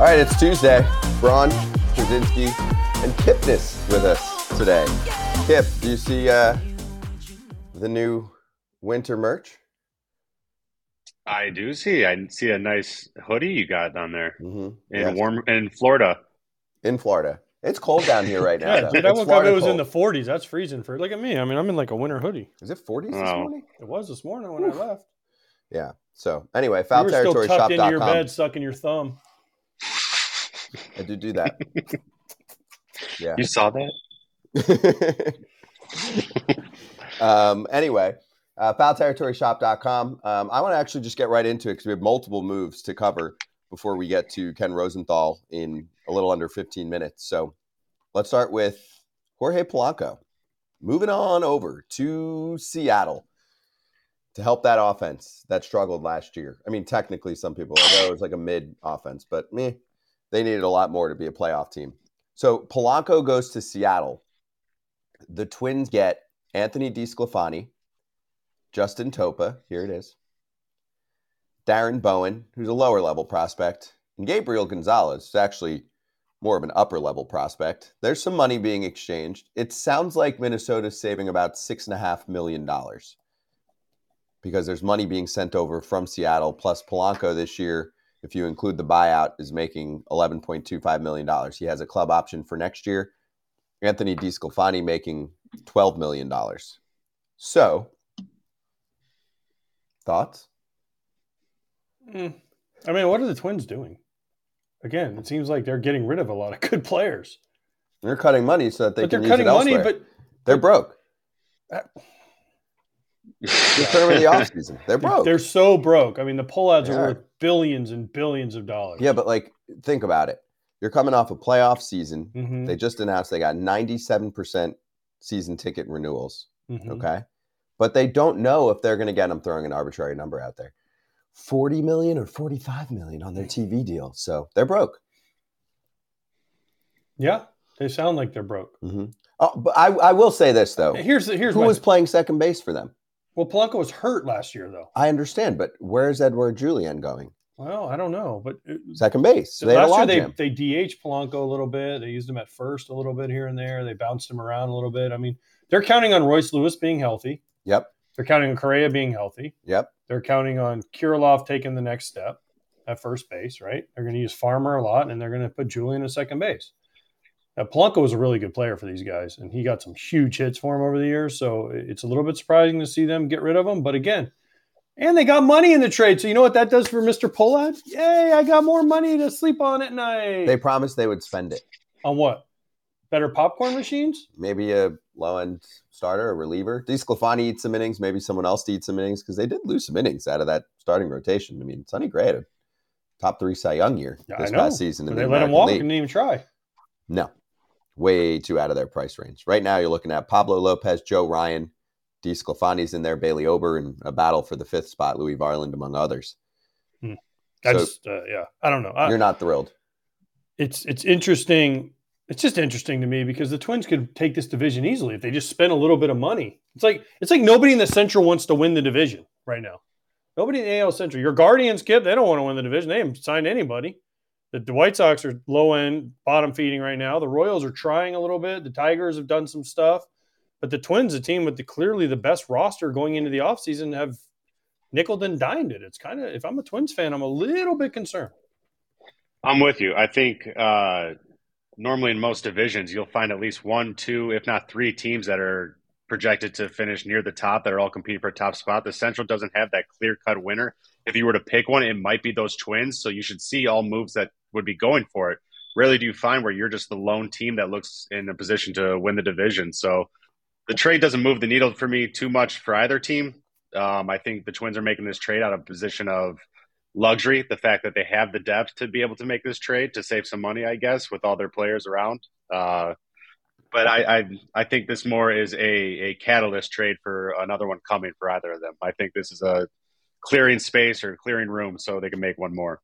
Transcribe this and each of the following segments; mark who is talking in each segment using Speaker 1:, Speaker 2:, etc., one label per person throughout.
Speaker 1: All right, it's Tuesday. Braun, Pierzynski, and Kipnis with us today. Kip, do you see uh, the new winter merch?
Speaker 2: I do see. I see a nice hoodie you got on there
Speaker 1: Mm-hmm.
Speaker 2: in
Speaker 1: Yes.
Speaker 2: warm in Florida.
Speaker 1: In Florida. It's cold down here right now.
Speaker 3: Yeah,
Speaker 1: though.
Speaker 3: dude, I
Speaker 1: It's
Speaker 3: woke up. It
Speaker 1: Florida
Speaker 3: was in the 40s. That's freezing for. Look at me. I mean, I'm in like a winter hoodie.
Speaker 1: Is it 40s this
Speaker 2: Wow.
Speaker 1: morning?
Speaker 3: It was this morning when I left.
Speaker 1: Yeah. So anyway,
Speaker 3: You were still tucked into your
Speaker 1: foulterritoryshop.com.
Speaker 3: bed, sucking your thumb.
Speaker 1: I do do that. Yeah.
Speaker 2: You saw that?
Speaker 1: um, anyway, uh, foulterritoryshop.com. Um, I want to actually just get right into it because we have multiple moves to cover before we get to Ken Rosenthal in a little under 15 minutes. So let's start with Jorge Polanco. Moving on over to Seattle to help that offense that struggled last year. I mean, technically, some people are like, oh, it was like a mid offense, but meh, they needed a lot more to be a playoff team. So Polanco goes to Seattle. The Twins get Anthony DiSclafani, Justin Topa, here it is, Darren Bowen, who's a lower level prospect, and Gabriel Gonzalez, who's actually more of an upper level prospect. There's some money being exchanged. It sounds like Minnesota's saving about six and a half million dollars because there's money being sent over from Seattle. Plus, Polanco this year, if you include the buyout, is making $11.25 million. He has a club option for next year. Anthony DiSclafani making $12 million. So, thoughts?
Speaker 3: Mm. I mean, what are the Twins doing? Again, it seems like they're getting rid of a lot of good players.
Speaker 1: They're cutting money so that they
Speaker 3: but
Speaker 1: can
Speaker 3: they're
Speaker 1: use
Speaker 3: cutting
Speaker 1: it
Speaker 3: money, but
Speaker 1: they're broke.
Speaker 3: Uh,
Speaker 1: The term of the offseason. They're broke.
Speaker 3: they're so broke. I mean, the Pohlads
Speaker 1: They
Speaker 3: are worth billions and billions of dollars.
Speaker 1: yeah, but like, think about it. You're coming off a playoff season.
Speaker 3: Mhm,
Speaker 1: They just announced they got 97% season ticket renewals.
Speaker 3: mhm.
Speaker 1: Okay. But they don't know if they're going to get them throwing an arbitrary number out there 40 million or 45 million on their TV deal. So they're broke.
Speaker 3: Yeah, they sound like they're broke.
Speaker 1: hmm Oh, but I, I will say this, though.
Speaker 3: Here's here's
Speaker 1: Who
Speaker 3: my,
Speaker 1: was playing second base for them?
Speaker 3: Well, Polanco was hurt last year though.
Speaker 1: I understand, but where's Edward Julien going?
Speaker 3: Well, I don't know, but it,
Speaker 1: Second base. So they
Speaker 3: last year they they DH Polanco a little bit. They used him at first a little bit here and there. They bounced him around a little bit. I mean, they're counting on Royce Lewis being healthy.
Speaker 1: Yep.
Speaker 3: They're counting on Correa being healthy.
Speaker 1: Yep.
Speaker 3: They're counting on Kirilloff taking the next step at first base. Right. They're going to use Farmer a lot, and they're going to put Julien at second base. Now, Polanco was a really good player for these guys, and he got some huge hits for him over the years. So it's a little bit surprising to see them get rid of him. But again, and they got money in the trade. So you know what that does for Mr. Pohlad? Yay, I got more money to sleep on at night.
Speaker 1: They promised they would spend it.
Speaker 3: on what? Better popcorn machines?
Speaker 1: Maybe a low end starter, a reliever. DiSclafani eats some innings. Maybe someone else eats some innings because they did lose some innings out of that starting rotation. I mean, Sonny Gray had a top three Cy Young year
Speaker 3: Yeah,
Speaker 1: this
Speaker 3: I know.
Speaker 1: past season. in
Speaker 3: But
Speaker 1: the
Speaker 3: they let him walk
Speaker 1: League.
Speaker 3: and didn't even try.
Speaker 1: No, way too out of their price range. Right now, you're looking at Pablo Lopez, Joe Ryan, DiSclafani's in there, Bailey Ober, and a battle for the fifth spot, Louis Varland, among others.
Speaker 3: I
Speaker 1: So-
Speaker 3: just, uh, yeah, I don't know. I,
Speaker 1: You're not thrilled.
Speaker 3: it's it's interesting. It's just interesting to me because the Twins could take this division easily if they just spend a little bit of money. It's like it's like nobody in the Central wants to win the division right now. Nobody in the AL Central. Your Guardians, Kip, they don't want to win the division. They haven't signed anybody. The, White Sox are low end, bottom feeding right now. The Royals are trying a little bit. The Tigers have done some stuff. But the Twins, a team with the clearly the best roster going into the offseason, have nickel and dined it. It's kind of if I'm a Twins fan, I'm a little bit concerned.
Speaker 2: I'm with you. I think uh, normally in most divisions, you'll find at least one, two, if not three teams that are projected to finish near the top that are all competing for a top spot. The Central doesn't have that clear cut winner. If you were to pick one, it might be those Twins. So you should see all moves that would be going for it. Rarely do you find where you're just the lone team that looks in a position to win the division. So the trade doesn't move the needle for me too much for either team. Um, I think the Twins are making this trade out of a position of luxury, the fact that they have the depth to be able to make this trade to save some money, I guess, with all their players around. Uh, but I, I I think this more is a, a catalyst trade for another one coming for either of them. I think this is a clearing space or clearing room so they can make one more.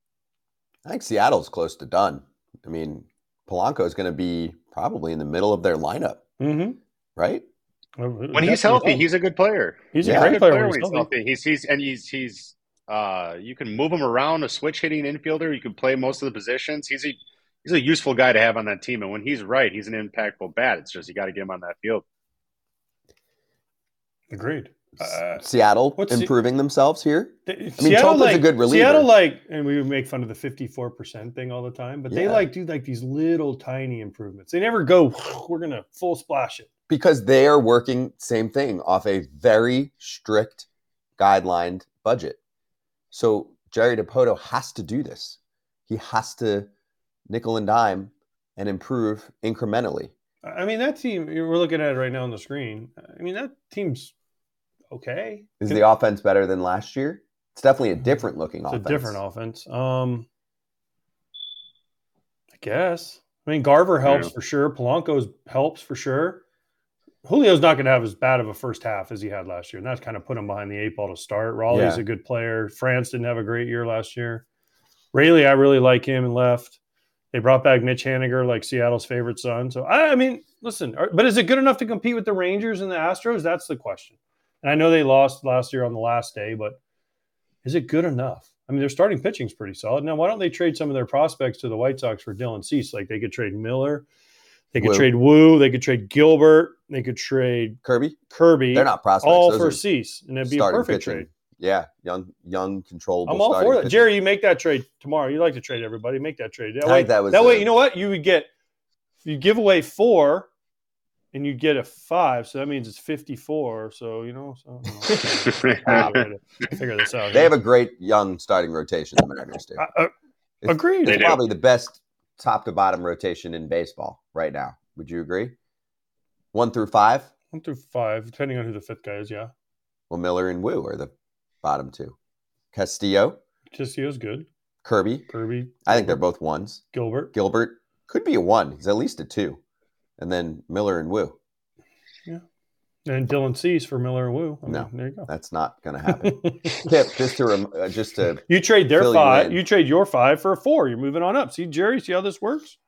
Speaker 1: I think Seattle's close to done. I mean, Polanco is going to be probably in the middle of their lineup,
Speaker 3: Mm-hmm.
Speaker 1: right?
Speaker 2: When he's healthy, he's a good player.
Speaker 3: he's
Speaker 1: Yeah.
Speaker 3: a great
Speaker 2: Good
Speaker 3: player,
Speaker 2: player
Speaker 3: when
Speaker 2: when
Speaker 3: he's
Speaker 2: he's
Speaker 3: healthy.
Speaker 2: healthy. He's he's and he's he's Uh, you can move him around, a switch hitting infielder. You can play most of the positions. He's a he's a useful guy to have on that team. And when he's right, he's an impactful bat. It's just you got to get him on that field.
Speaker 3: Agreed. Uh,
Speaker 1: Seattle improving the, themselves here.
Speaker 3: The,
Speaker 1: I mean, Seattle Topa's like, a good reliever.
Speaker 3: Seattle like, and we would make fun of the fifty-four percent thing all the time, but yeah. they like do like these little tiny improvements. They never go, we're gonna full splash it
Speaker 1: because they are working same thing off a very strict guidelined budget. So Jerry Dipoto has to do this. He has to nickel and dime and improve incrementally.
Speaker 3: I mean, that team, we're looking at it right now on the screen. I mean, that team's okay.
Speaker 1: Is the offense better than last year? It's definitely a different looking
Speaker 3: it's
Speaker 1: offense.
Speaker 3: a different offense. Um, I guess. I mean, Garver helps yeah. for sure. Polanco's helps for sure. Julio's not going to have as bad of a first half as he had last year, and that's kind of put him behind the eight ball to start. Raleigh's yeah. a good player. France didn't have a great year last year. Rayleigh, I really like him and left. They brought back Mitch Haniger, like Seattle's favorite son. So I, I mean, listen, are, but is it good enough to compete with the Rangers and the Astros? That's the question. And I know they lost last year on the last day, but is it good enough? I mean, their starting pitching's pretty solid. Now, why don't they trade some of their prospects to the White Sox for Dylan Cease? Like they could trade Miller, they could Woo. trade Woo, they could trade Gilbert, they could trade
Speaker 1: Kirby.
Speaker 3: Kirby.
Speaker 1: They're not prospects.
Speaker 3: All Those for Cease, and it'd be a perfect pitching. trade.
Speaker 1: Yeah, young, young, controllable.
Speaker 3: I'm all for that, pitching. Jerry. You make that trade tomorrow. You like to trade everybody. Make that trade. That I way, that, was that way, you know what? You would get. You give away four, and you get a five, so that means it's 54. So you know, so figure this out.
Speaker 1: They have a great young starting rotation. The Mariners do. Uh, uh,
Speaker 3: agreed.
Speaker 1: It's probably the best top to bottom rotation in baseball right now. Would you agree? One through five.
Speaker 3: One through five, depending on who the fifth guy is. Yeah.
Speaker 1: Well, Miller and Woo are the bottom two. Castillo.
Speaker 3: Castillo's good.
Speaker 1: Kirby.
Speaker 3: Kirby.
Speaker 1: I think they're both ones.
Speaker 3: Gilbert.
Speaker 1: Gilbert could be a one. He's at least a two. And then Miller and Woo.
Speaker 3: Yeah. And Dylan Cease for Miller and Woo.
Speaker 1: I mean, no, there you go. That's not going to happen. Kip, just to uh, just to
Speaker 3: you trade their five, you, you, trade your five for a four. You're moving on up. See, Jerry, see how this works?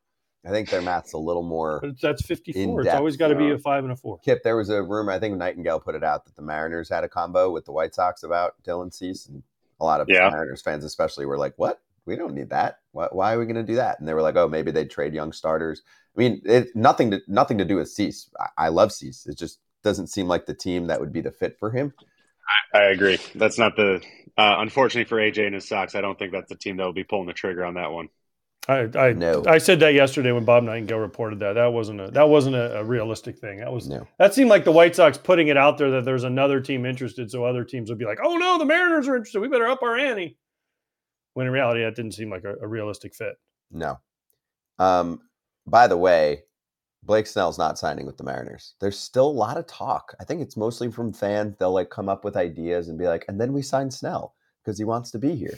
Speaker 1: I think their math's a little more.
Speaker 3: But that's 54. It's always got to be a five and a four.
Speaker 1: Kip, there was a rumor. I think Nightingale put it out that the Mariners had a combo with the White Sox about Dylan Cease, and a lot of yeah. Mariners fans, especially, were like, "What? We don't need that. Why, why are we going to do that?" And they were like, "Oh, maybe they'd trade young starters." I mean, it, nothing to nothing to do with Cease. I, I love Cease. It just doesn't seem like the team that would be the fit for him.
Speaker 2: I, I agree. That's not the. Uh, unfortunately for AJ and his Sox, I don't think that's the team that will be pulling the trigger on that one.
Speaker 3: I I, no. I said that yesterday when Bob Nightingale reported that. That wasn't a that wasn't a, a realistic thing. That was no. that seemed like the White Sox putting it out there that there's another team interested, so other teams would be like, "Oh no, the Mariners are interested. We better up our ante." When in reality, that didn't seem like a, a realistic fit.
Speaker 1: No. Um. By the way, Blake Snell's not signing with the Mariners. There's still a lot of talk. I think it's mostly from fans. They'll like come up with ideas and be like, "And then we sign Snell because he wants to be here."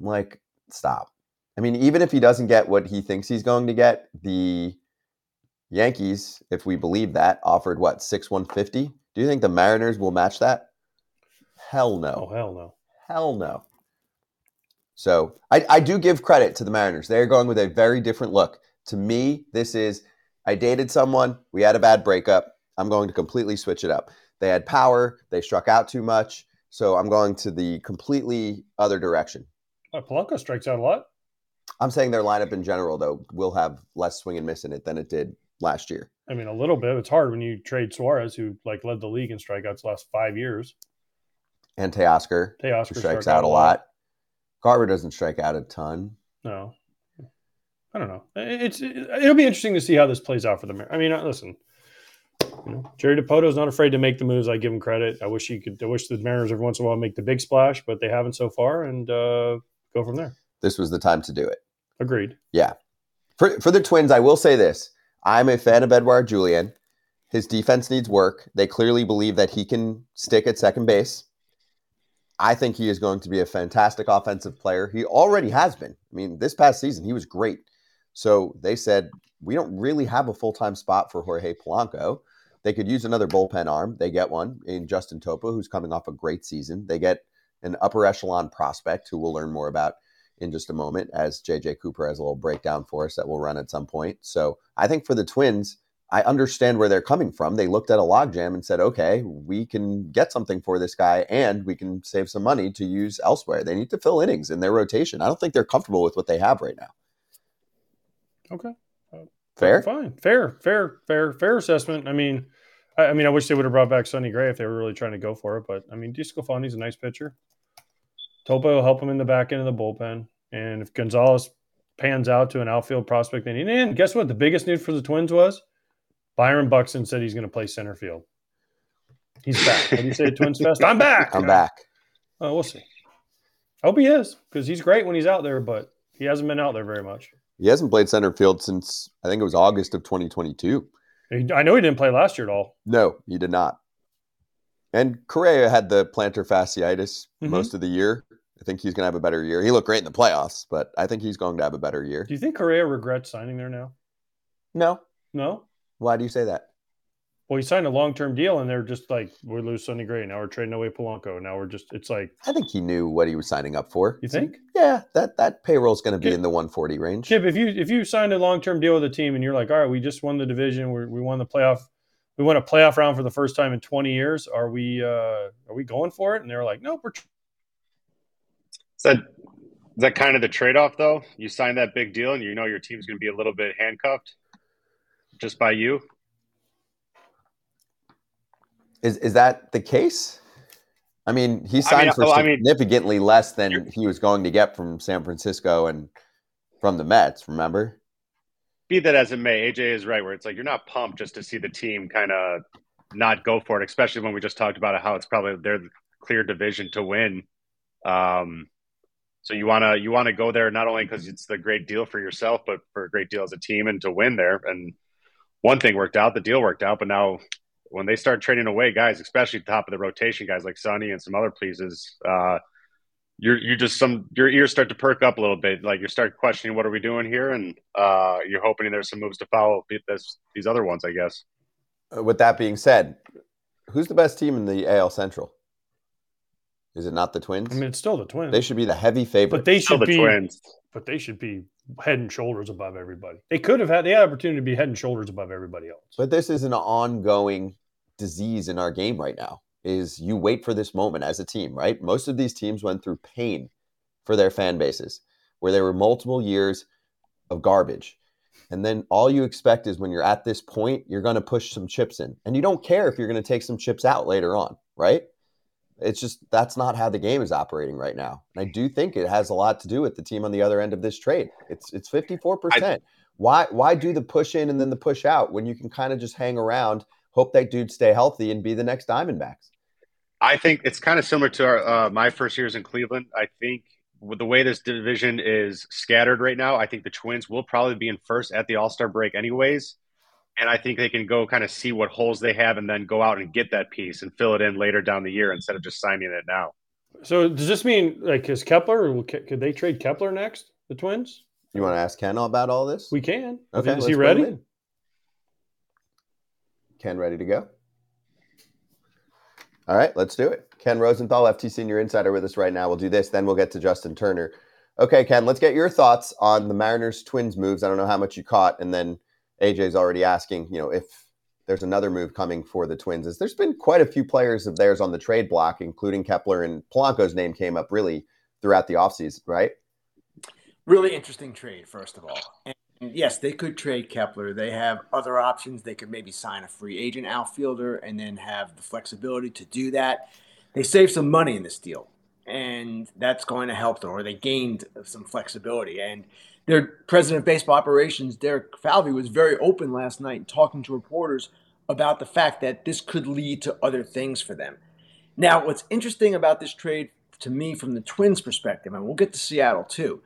Speaker 1: I'm like, stop I mean, even if he doesn't get what he thinks he's going to get, the Yankees, if we believe that, offered what six one fifty. Do you think the Mariners will match that? Hell no.
Speaker 3: Oh hell no.
Speaker 1: Hell no. So I, I do give credit to the Mariners. They're going with a very different look. To me, this is I dated someone, we had a bad breakup. I'm going to completely switch it up. They had power, they struck out too much. So I'm going to the completely other direction.
Speaker 3: Uh, Polanco strikes out a lot.
Speaker 1: I'm saying their lineup in general, though, will have less swing and miss in it than it did last year.
Speaker 3: I mean, a little bit. It's hard when you trade Suarez, who like led the league in strikeouts the last five years,
Speaker 1: and Teoscar.
Speaker 3: Teoscar
Speaker 1: strikes out, out, a lot. Garver doesn't strike out a ton.
Speaker 3: No, I don't know. It's it'll be interesting to see how this plays out for them. I mean, uh, listen, you know, Jerry is not afraid to make the moves. I give him credit. I wish he could. I wish the Mariners every once in a while make the big splash, but they haven't so far, and uh, go from there.
Speaker 1: This was the time to do it.
Speaker 3: Agreed.
Speaker 1: Yeah. For for the Twins, I will say this: I'm a fan of Edouard Julien. His defense needs work. They clearly believe that he can stick at second base. I think he is going to be a fantastic offensive player. He already has been. I mean, this past season, he was great. So they said, we don't really have a full time spot for Jorge Polanco. They could use another bullpen arm. They get one in Justin Topa, who's coming off a great season. They get an upper echelon prospect who we'll learn more about in just a moment as JJ Cooper has a little breakdown for us that we'll run at some point. So I think for the Twins, I understand where they're coming from. They looked at a logjam and said, okay, we can get something for this guy and we can save some money to use elsewhere. They need to fill innings in their rotation. I don't think they're comfortable with what they have right now.
Speaker 3: Okay.
Speaker 1: Uh, fair?
Speaker 3: Fine. Fair, fair, fair, fair assessment. I mean, I, I mean, I wish they would have brought back Sonny Gray if they were really trying to go for it. But I mean, DiSclafani's a nice pitcher. Topa will help him in the back end of the bullpen. And if Gonzalez pans out to an outfield prospect, then and guess what? The biggest news for the Twins was Byron Buxton said he's going to play center field. He's back. What do you say, Twins Fest? I'm back.
Speaker 1: I'm back.
Speaker 3: Oh, we'll see. I hope he is because he's great when he's out there, but he hasn't been out there very much.
Speaker 1: He hasn't played center field since I think it was August of 2022.
Speaker 3: I know he didn't play last year at all.
Speaker 1: No, he did not. And Correa had the plantar fasciitis
Speaker 3: Mhm.
Speaker 1: most of the year. I think he's going to have a better year. He looked great in the playoffs, but I think he's going to have a better year.
Speaker 3: Do you think Correa regrets signing there now?
Speaker 1: No.
Speaker 3: No.
Speaker 1: Why do you say that?
Speaker 3: Well, he signed a long term deal, and they're just like, we lose Sonny Gray. Now we're trading away Polanco. Now we're just, it's like,
Speaker 1: I think he knew what he was signing up for.
Speaker 3: you think?
Speaker 1: Yeah, that that payroll's going to be
Speaker 3: Kip-
Speaker 1: in the 140 range.
Speaker 3: Chip, if you if you signed a long term deal with a team and you're like, all right, we just won the division, we we won the playoff, we won a playoff round for the first time in 20 years. Are we uh are we going for it? And they're like, nope, we're tr-
Speaker 2: Is that is that kind of the trade off though? You sign that big deal and you know your team's going to be a little bit handcuffed just by you.
Speaker 1: Is is that the case? I mean, he signed
Speaker 2: mean,
Speaker 1: for
Speaker 2: oh, I mean-
Speaker 1: significantly less than he was going to get from San Francisco and from the Mets. Remember?
Speaker 2: Be that as it may, AJ is right where it's like you're not pumped just to see the team kind of not go for it, especially when we just talked about how it's probably their clear division to win. Um, so you wanna you wanna go there not only because it's the great deal for yourself, but for a great deal as a team and to win there. And one thing worked out, the deal worked out, but now when they start trading away guys, especially at the top of the rotation, guys like Sonny and some other pleases, uh, you're you just some your ears start to perk up a little bit. Like you start questioning what are we doing here, and uh, you're hoping there's some moves to follow this, these other ones, I guess.
Speaker 1: Uh, With that being said, who's the best team in the AL Central? Is it not the Twins?
Speaker 3: I mean, it's still the Twins,
Speaker 1: they should be the heavy favorite.
Speaker 3: but they
Speaker 2: Still
Speaker 3: should
Speaker 2: the
Speaker 3: be,
Speaker 2: Twins.
Speaker 3: But they should be head and shoulders above everybody. They could have had the opportunity to be head and shoulders above everybody else.
Speaker 1: But this is an ongoing disease in our game right now. Is you wait for this moment as a team, right? Most of these teams went through pain for their fan bases, where there were multiple years of garbage. And then all you expect is when you're at this point, you're going to push some chips in. And you don't care if you're going to take some chips out later on, right? It's just that's not how the game is operating right now. And I do think it has a lot to do with the team on the other end of this trade. It's it's 54%. why why do the push in and then the push out when you can kind of just hang around, hope that dude stay healthy and be the next Diamondbacks?
Speaker 2: I think it's kind of similar to our, uh, my first years in Cleveland. I think with the way this division is scattered right now, I think the Twins will probably be in first at the All Star break, anyways. And I think they can go kind of see what holes they have and then go out and get that piece and fill it in later down the year instead of just signing it now.
Speaker 3: So does this mean like is Kepler? Could they trade Kepler next? The Twins?
Speaker 1: You want to ask Ken about all this?
Speaker 3: We can.
Speaker 1: okay,
Speaker 3: Is he ready?
Speaker 1: Ken, ready to go? All right, let's do it. Ken Rosenthal, FT Senior Insider, with us right now. We'll do this, then we'll get to Justin Turner. Okay, Ken, let's get your thoughts on the Mariners Twins moves. I don't know how much you caught, and then AJ's already asking, you know, if there's another move coming for the Twins. Is there's been quite a few players of theirs on the trade block, including Kepler and Polanco's name came up really throughout the offseason, right?
Speaker 4: Really interesting trade, first of all. And yes, they could trade Kepler. They have other options. They could maybe sign a free agent outfielder and then have the flexibility to do that. They saved some money in this deal, and that's going to help them, or they gained some flexibility. And their president of baseball operations, Derek Falvey, was very open last night talking to reporters about the fact that this could lead to other things for them. Now, what's interesting about this trade to me from the Twins' perspective, and we'll get to Seattle too,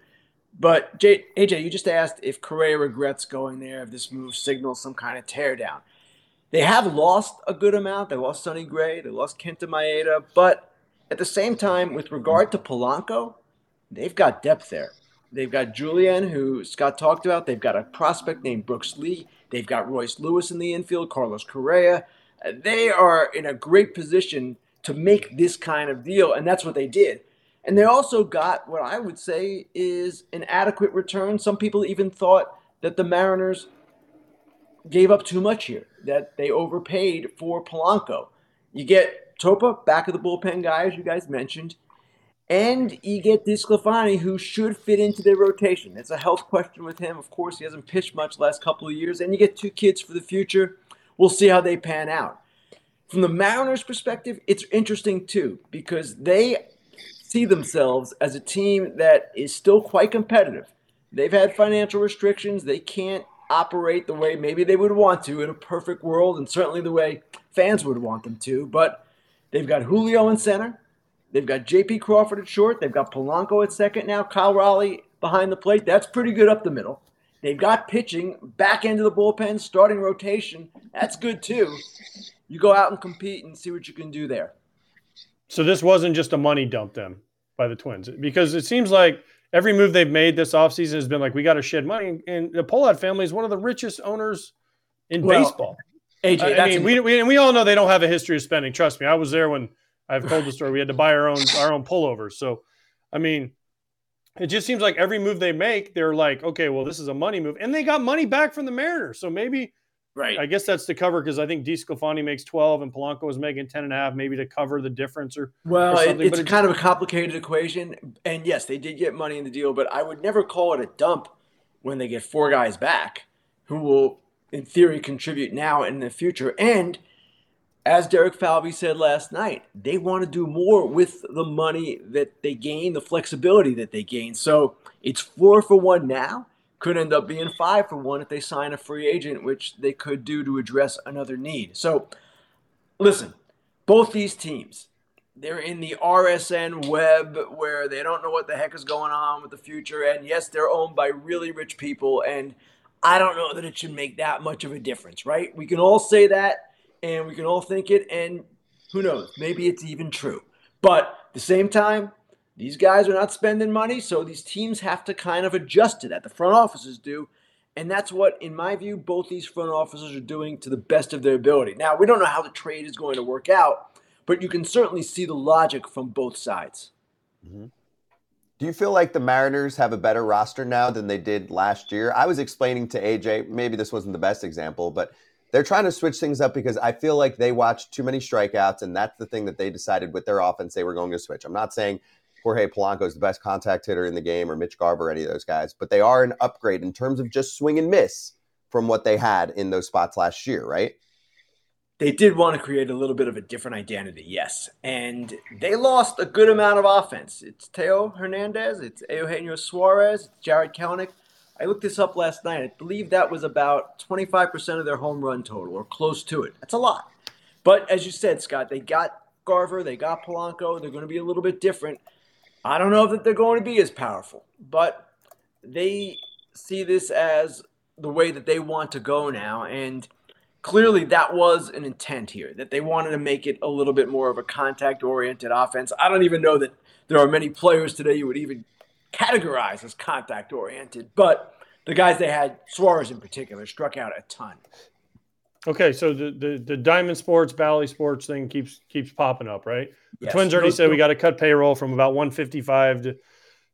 Speaker 4: but J- AJ, you just asked if Correa regrets going there, if this move signals some kind of teardown. They have lost a good amount. They lost Sonny Gray, they lost Kenta Maeda, but at the same time, with regard to Polanco, they've got depth there. They've got Julien, who Scott talked about. They've got a prospect named Brooks Lee. They've got Royce Lewis in the infield, Carlos Correa. They are in a great position to make this kind of deal, and that's what they did. And they also got what I would say is an adequate return. Some people even thought that the Mariners gave up too much here, that they overpaid for Polanco. You get Topa, back of the bullpen guy, as you guys mentioned, and you get DiSclafani, who should fit into their rotation. It's a health question with him. Of course, he hasn't pitched much last couple of years, and you get two kids for the future. We'll see how they pan out. From the Mariners' perspective, it's interesting too because they see themselves as a team that is still quite competitive. They've had financial restrictions. They can't operate the way maybe they would want to in a perfect world, and certainly the way fans would want them to. But they've got Julio in center. They've got J.P. Crawford at short. They've got Polanco at second now. Cal Raleigh behind the plate. That's pretty good up the middle. They've got pitching back into the bullpen, starting rotation. That's good too you go out and compete and see what you can do there.
Speaker 3: So this wasn't just a money dump then by the Twins because it seems like every move they've made this offseason has been like we got to shed money and the Pohlad family is one of the richest owners in well, baseball.
Speaker 4: AJ,
Speaker 3: I, I mean, we, we, and we all know they don't have a history of spending. Trust me, I was there when I've told the story. We had to buy our own our own pullovers. So, I mean, it just seems like every move they make, they're like, okay, well, this is a money move, and they got money back from the Mariners. So maybe
Speaker 4: Right.
Speaker 3: I guess that's to cover because I think DiSclafani makes 12 and Polanco is making 10 and a half, maybe to cover the difference or.
Speaker 4: Well,
Speaker 3: or
Speaker 4: it, it's, it's kind of a complicated equation. And yes, they did get money in the deal, but I would never call it a dump when they get four guys back who will, in theory, contribute now and in the future. And as Derek Falvey said last night, they want to do more with the money that they gain, the flexibility that they gain. So it's four for one now could end up being five for one if they sign a free agent, which they could do to address another need. So, listen, both these teams, they're in the RSN web where they don't know what the heck is going on with the future. And yes, they're owned by really rich people. And I don't know that it should make that much of a difference, right? We can all say that and we can all think it. And who knows? Maybe it's even true. But at the same time, these guys are not spending money, so these teams have to kind of adjust to that. The front offices do. And that's what, in my view, both these front offices are doing to the best of their ability. Now, we don't know how the trade is going to work out, but you can certainly see the logic from both sides.
Speaker 1: Mm-hmm. Do you feel like the Mariners have a better roster now than they did last year? I was explaining to AJ, maybe this wasn't the best example, but they're trying to switch things up because I feel like they watched too many strikeouts, and that's the thing that they decided with their offense they were going to switch. I'm not saying Jorge Polanco is the best contact hitter in the game, or Mitch Garver, or any of those guys. But they are an upgrade in terms of just swing and miss from what they had in those spots last year, right?
Speaker 4: They did want to create a little bit of a different identity, yes. And they lost a good amount of offense. It's Teo Hernandez, it's Eugenio Suarez, Jarred Kelenic. I looked this up last night. I believe that was about 25% of their home run total, or close to it. That's a lot. But as you said, Scott, they got Garver, they got Polanco. They're going to be a little bit different. I don't know that they're going to be as powerful, but they see this as the way that they want to go now. And clearly, that was an intent here that they wanted to make it a little bit more of a contact oriented offense. I don't even know that there are many players today you would even categorize as contact oriented, but the guys they had, Suarez in particular, struck out a ton.
Speaker 3: Okay, so the, the, the Diamond Sports, Bally Sports thing keeps keeps popping up, right? The
Speaker 4: yes.
Speaker 3: Twins already said we got to cut payroll from about 155 to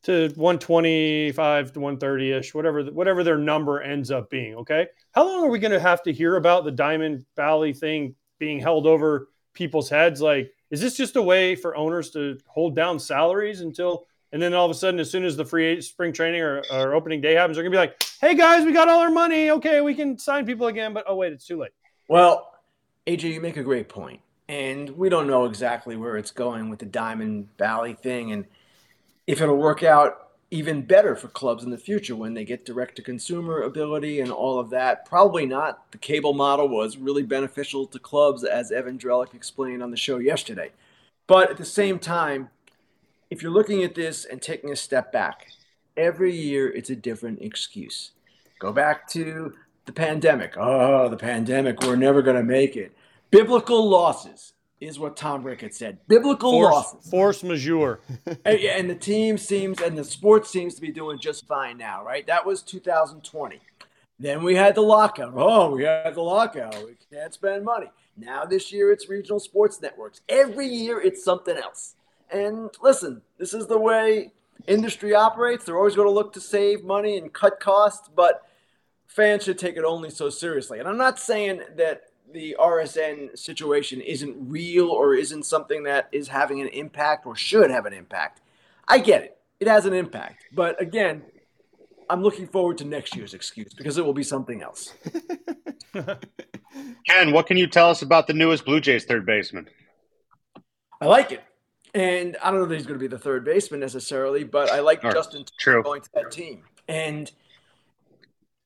Speaker 3: to 125 to 130 ish, whatever whatever their number ends up being. Okay, how long are we going to have to hear about the Diamond Bally thing being held over people's heads? Like, is this just a way for owners to hold down salaries until? And then all of a sudden, as soon as the free spring training or, or opening day happens, they're gonna be like, "Hey guys, we got all our money. Okay, we can sign people again." But oh wait, it's too late.
Speaker 4: Well, AJ, you make a great point. And we don't know exactly where it's going with the Diamond Bally thing and if it'll work out even better for clubs in the future when they get direct to consumer ability and all of that. Probably not. The cable model was really beneficial to clubs, as Evan Drellich explained on the show yesterday. But at the same time, if you're looking at this and taking a step back, every year it's a different excuse. Go back to the pandemic. Oh, the pandemic, we're never going to make it. Biblical losses is what Tom Ricketts said. Biblical
Speaker 3: force,
Speaker 4: losses.
Speaker 3: Force majeure.
Speaker 4: and, and the team seems, and the sports seems to be doing just fine now, right? That was 2020. Then we had the lockout. Oh, we had the lockout. We can't spend money. Now this year it's regional sports networks. Every year it's something else. And listen, this is the way industry operates. They're always going to look to save money and cut costs, but fans should take it only so seriously. And I'm not saying that the RSN situation isn't real or isn't something that is having an impact or should have an impact. I get it. It has an impact. But again, I'm looking forward to next year's excuse because it will be something else.
Speaker 2: Ken, what can you tell us about the newest Blue Jays third baseman?
Speaker 4: I like it. And I don't know that he's going to be the third baseman necessarily, but I like Justin
Speaker 2: true.
Speaker 4: going to that team. And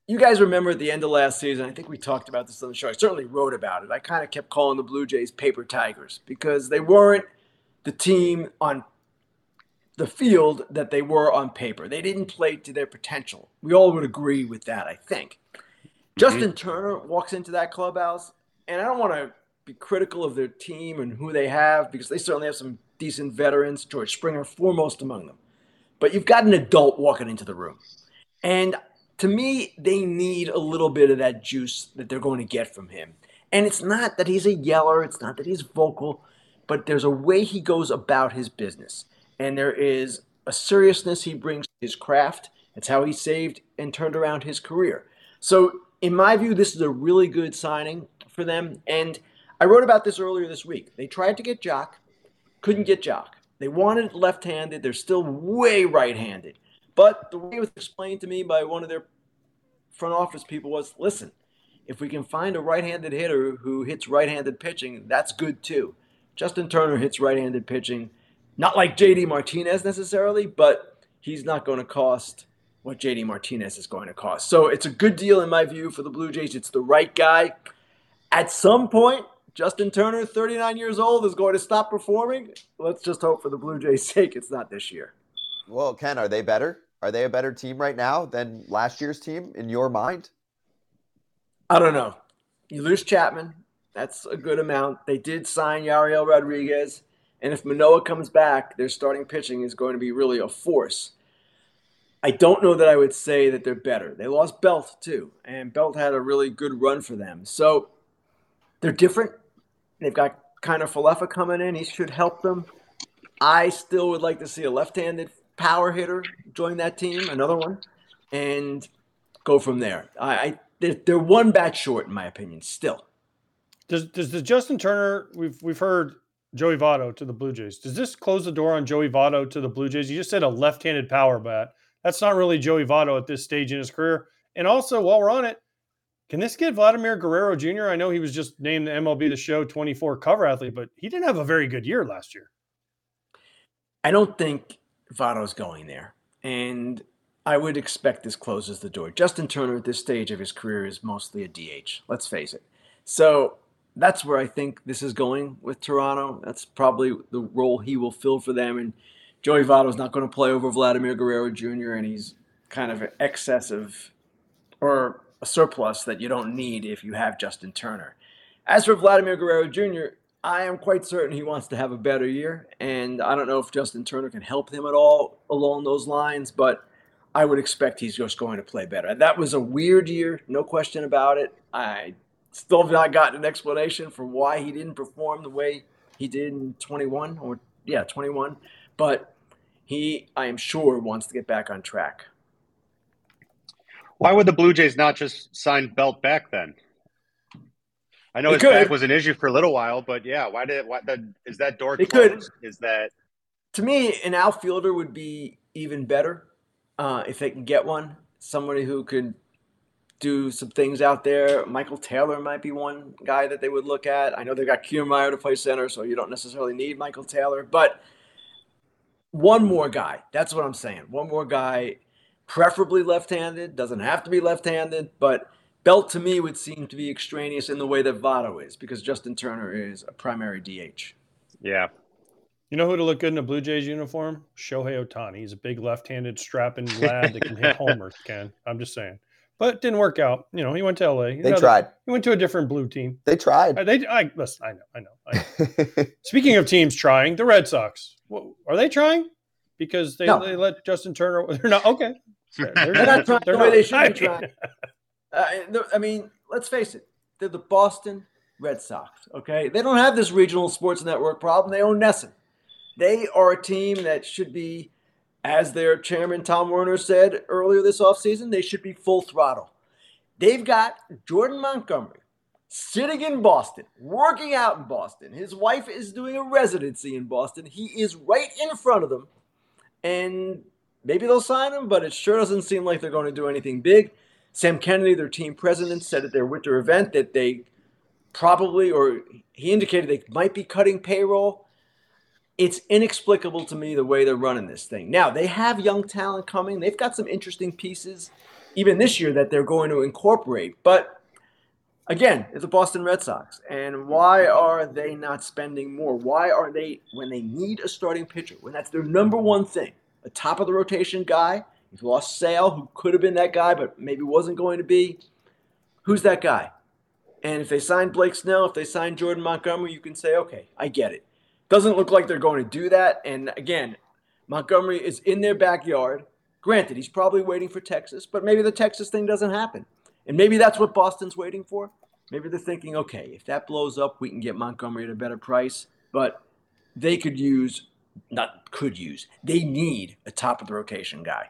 Speaker 4: you guys remember at the end of last season, I think we talked about this on the show. I certainly wrote about it. I kind of kept calling the Blue Jays paper tigers because they weren't the team on the field that they were on paper. They didn't play to their potential. We all would agree with that, I think. Mm-hmm. Justin Turner walks into that clubhouse, and I don't want to be critical of their team and who they have because they certainly have some decent veterans, George Springer foremost among them. But you've got an adult walking into the room. And to me, they need a little bit of that juice that they're going to get from him. And it's not that he's a yeller, it's not that he's vocal, but there's a way he goes about his business and there is a seriousness he brings to his craft. It's how he saved and turned around his career. So, in my view, this is a really good signing for them. And I wrote about this earlier this week. They tried to get Joc, couldn't get Joc. They wanted left handed, they're still way right handed. But the way it was explained to me by one of their front office people was listen, if we can find a right handed hitter who hits right handed pitching, that's good too. Justin Turner hits right handed pitching. Not like JD Martinez necessarily, but he's not going to cost what JD Martinez is going to cost. So it's a good deal in my view for the Blue Jays. It's the right guy. At some point, Justin Turner, 39 years old, is going to stop performing. Let's just hope for the Blue Jays' sake it's not this year.
Speaker 1: Well, Ken, are they better? Are they a better team right now than last year's team in your mind?
Speaker 4: I don't know. You lose Chapman. That's a good amount. They did sign Yariel Rodriguez. And if Manoah comes back, their starting pitching is going to be really a force. I don't know that I would say that they're better. They lost Belt too, and Belt had a really good run for them. So they're different. They've got Kiner-Falefa coming in. He should help them. I still would like to see a left-handed power hitter join that team, another one, and go from there. I, I they're, they're one bat short in my opinion. Still.
Speaker 3: Does does the Justin Turner? We've we've heard Joey Votto to the Blue Jays. Does this close the door on Joey Votto to the Blue Jays? You just said a left-handed power bat. That's not really Joey Votto at this stage in his career. And also, while we're on it, can this get Vladimir Guerrero Jr.? I know he was just named the MLB The Show 24 cover athlete, but he didn't have a very good year last year.
Speaker 4: I don't think Votto's going there. And I would expect this closes the door. Justin Turner at this stage of his career is mostly a DH. Let's face it. So that's where I think this is going with Toronto. That's probably the role he will fill for them. And Joey Votto is not going to play over Vladimir Guerrero Jr. and he's kind of excessive or a surplus that you don't need if you have Justin Turner. As for Vladimir Guerrero Jr., I am quite certain he wants to have a better year, and I don't know if Justin Turner can help him at all along those lines, but I would expect he's just going to play better. That was a weird year, no question about it. I still have not gotten an explanation for why he didn't perform the way he did in 21 or yeah 21 but he i am sure wants to get back on track
Speaker 2: why would the blue jays not just sign belt back then i know his back was an issue for a little while but yeah why did why the, is that door
Speaker 4: they
Speaker 2: closed could. is that
Speaker 4: to me an outfielder would be even better uh, if they can get one somebody who could do some things out there. Michael Taylor might be one guy that they would look at. I know they've got Kiermaier to play center, so you don't necessarily need Michael Taylor, but one more guy. That's what I'm saying. One more guy, preferably left-handed. Doesn't have to be left-handed, but Belt to me would seem to be extraneous in the way that Votto is, because Justin Turner is a primary DH.
Speaker 2: Yeah.
Speaker 3: You know who to look good in a Blue Jays uniform? Shohei Ohtani. He's a big left-handed strapping lad that can hit homers. Ken, I'm just saying but it didn't work out. You know, he went to LA.
Speaker 1: They know, tried.
Speaker 3: He went to a different blue team.
Speaker 1: They tried.
Speaker 3: Uh, they, I listen. I know. I know. I know. Speaking of teams trying, the Red Sox are they trying? Because they, no. they let Justin Turner. They're not okay.
Speaker 4: They're, they're, they're not trying they're the way not, they should be trying. Uh, I mean, let's face it. They're the Boston Red Sox. Okay, they don't have this regional sports network problem. They own NESN. They are a team that should be as their chairman Tom Werner said earlier this offseason, they should be full throttle. They've got Jordan Montgomery sitting in Boston, working out in Boston. His wife is doing a residency in Boston. He is right in front of them. And maybe they'll sign him, but it sure doesn't seem like they're going to do anything big. Sam Kennedy, their team president, said at their winter event that they probably, or he indicated they might be cutting payroll. It's inexplicable to me the way they're running this thing. Now, they have young talent coming. They've got some interesting pieces even this year that they're going to incorporate. But again, it's the Boston Red Sox. And why are they not spending more? Why are they, when they need a starting pitcher, when that's their number one thing, a top of the rotation guy? You've lost Sale, who could have been that guy, but maybe wasn't going to be. Who's that guy? And if they sign Blake Snell, if they sign Jordan Montgomery, you can say, okay, I get it. Doesn't look like they're going to do that. And again, Montgomery is in their backyard. Granted, he's probably waiting for Texas, but maybe the Texas thing doesn't happen. And maybe that's what Boston's waiting for. Maybe they're thinking, okay, if that blows up, we can get Montgomery at a better price. But they could use, not could use, they need a top of the rotation guy.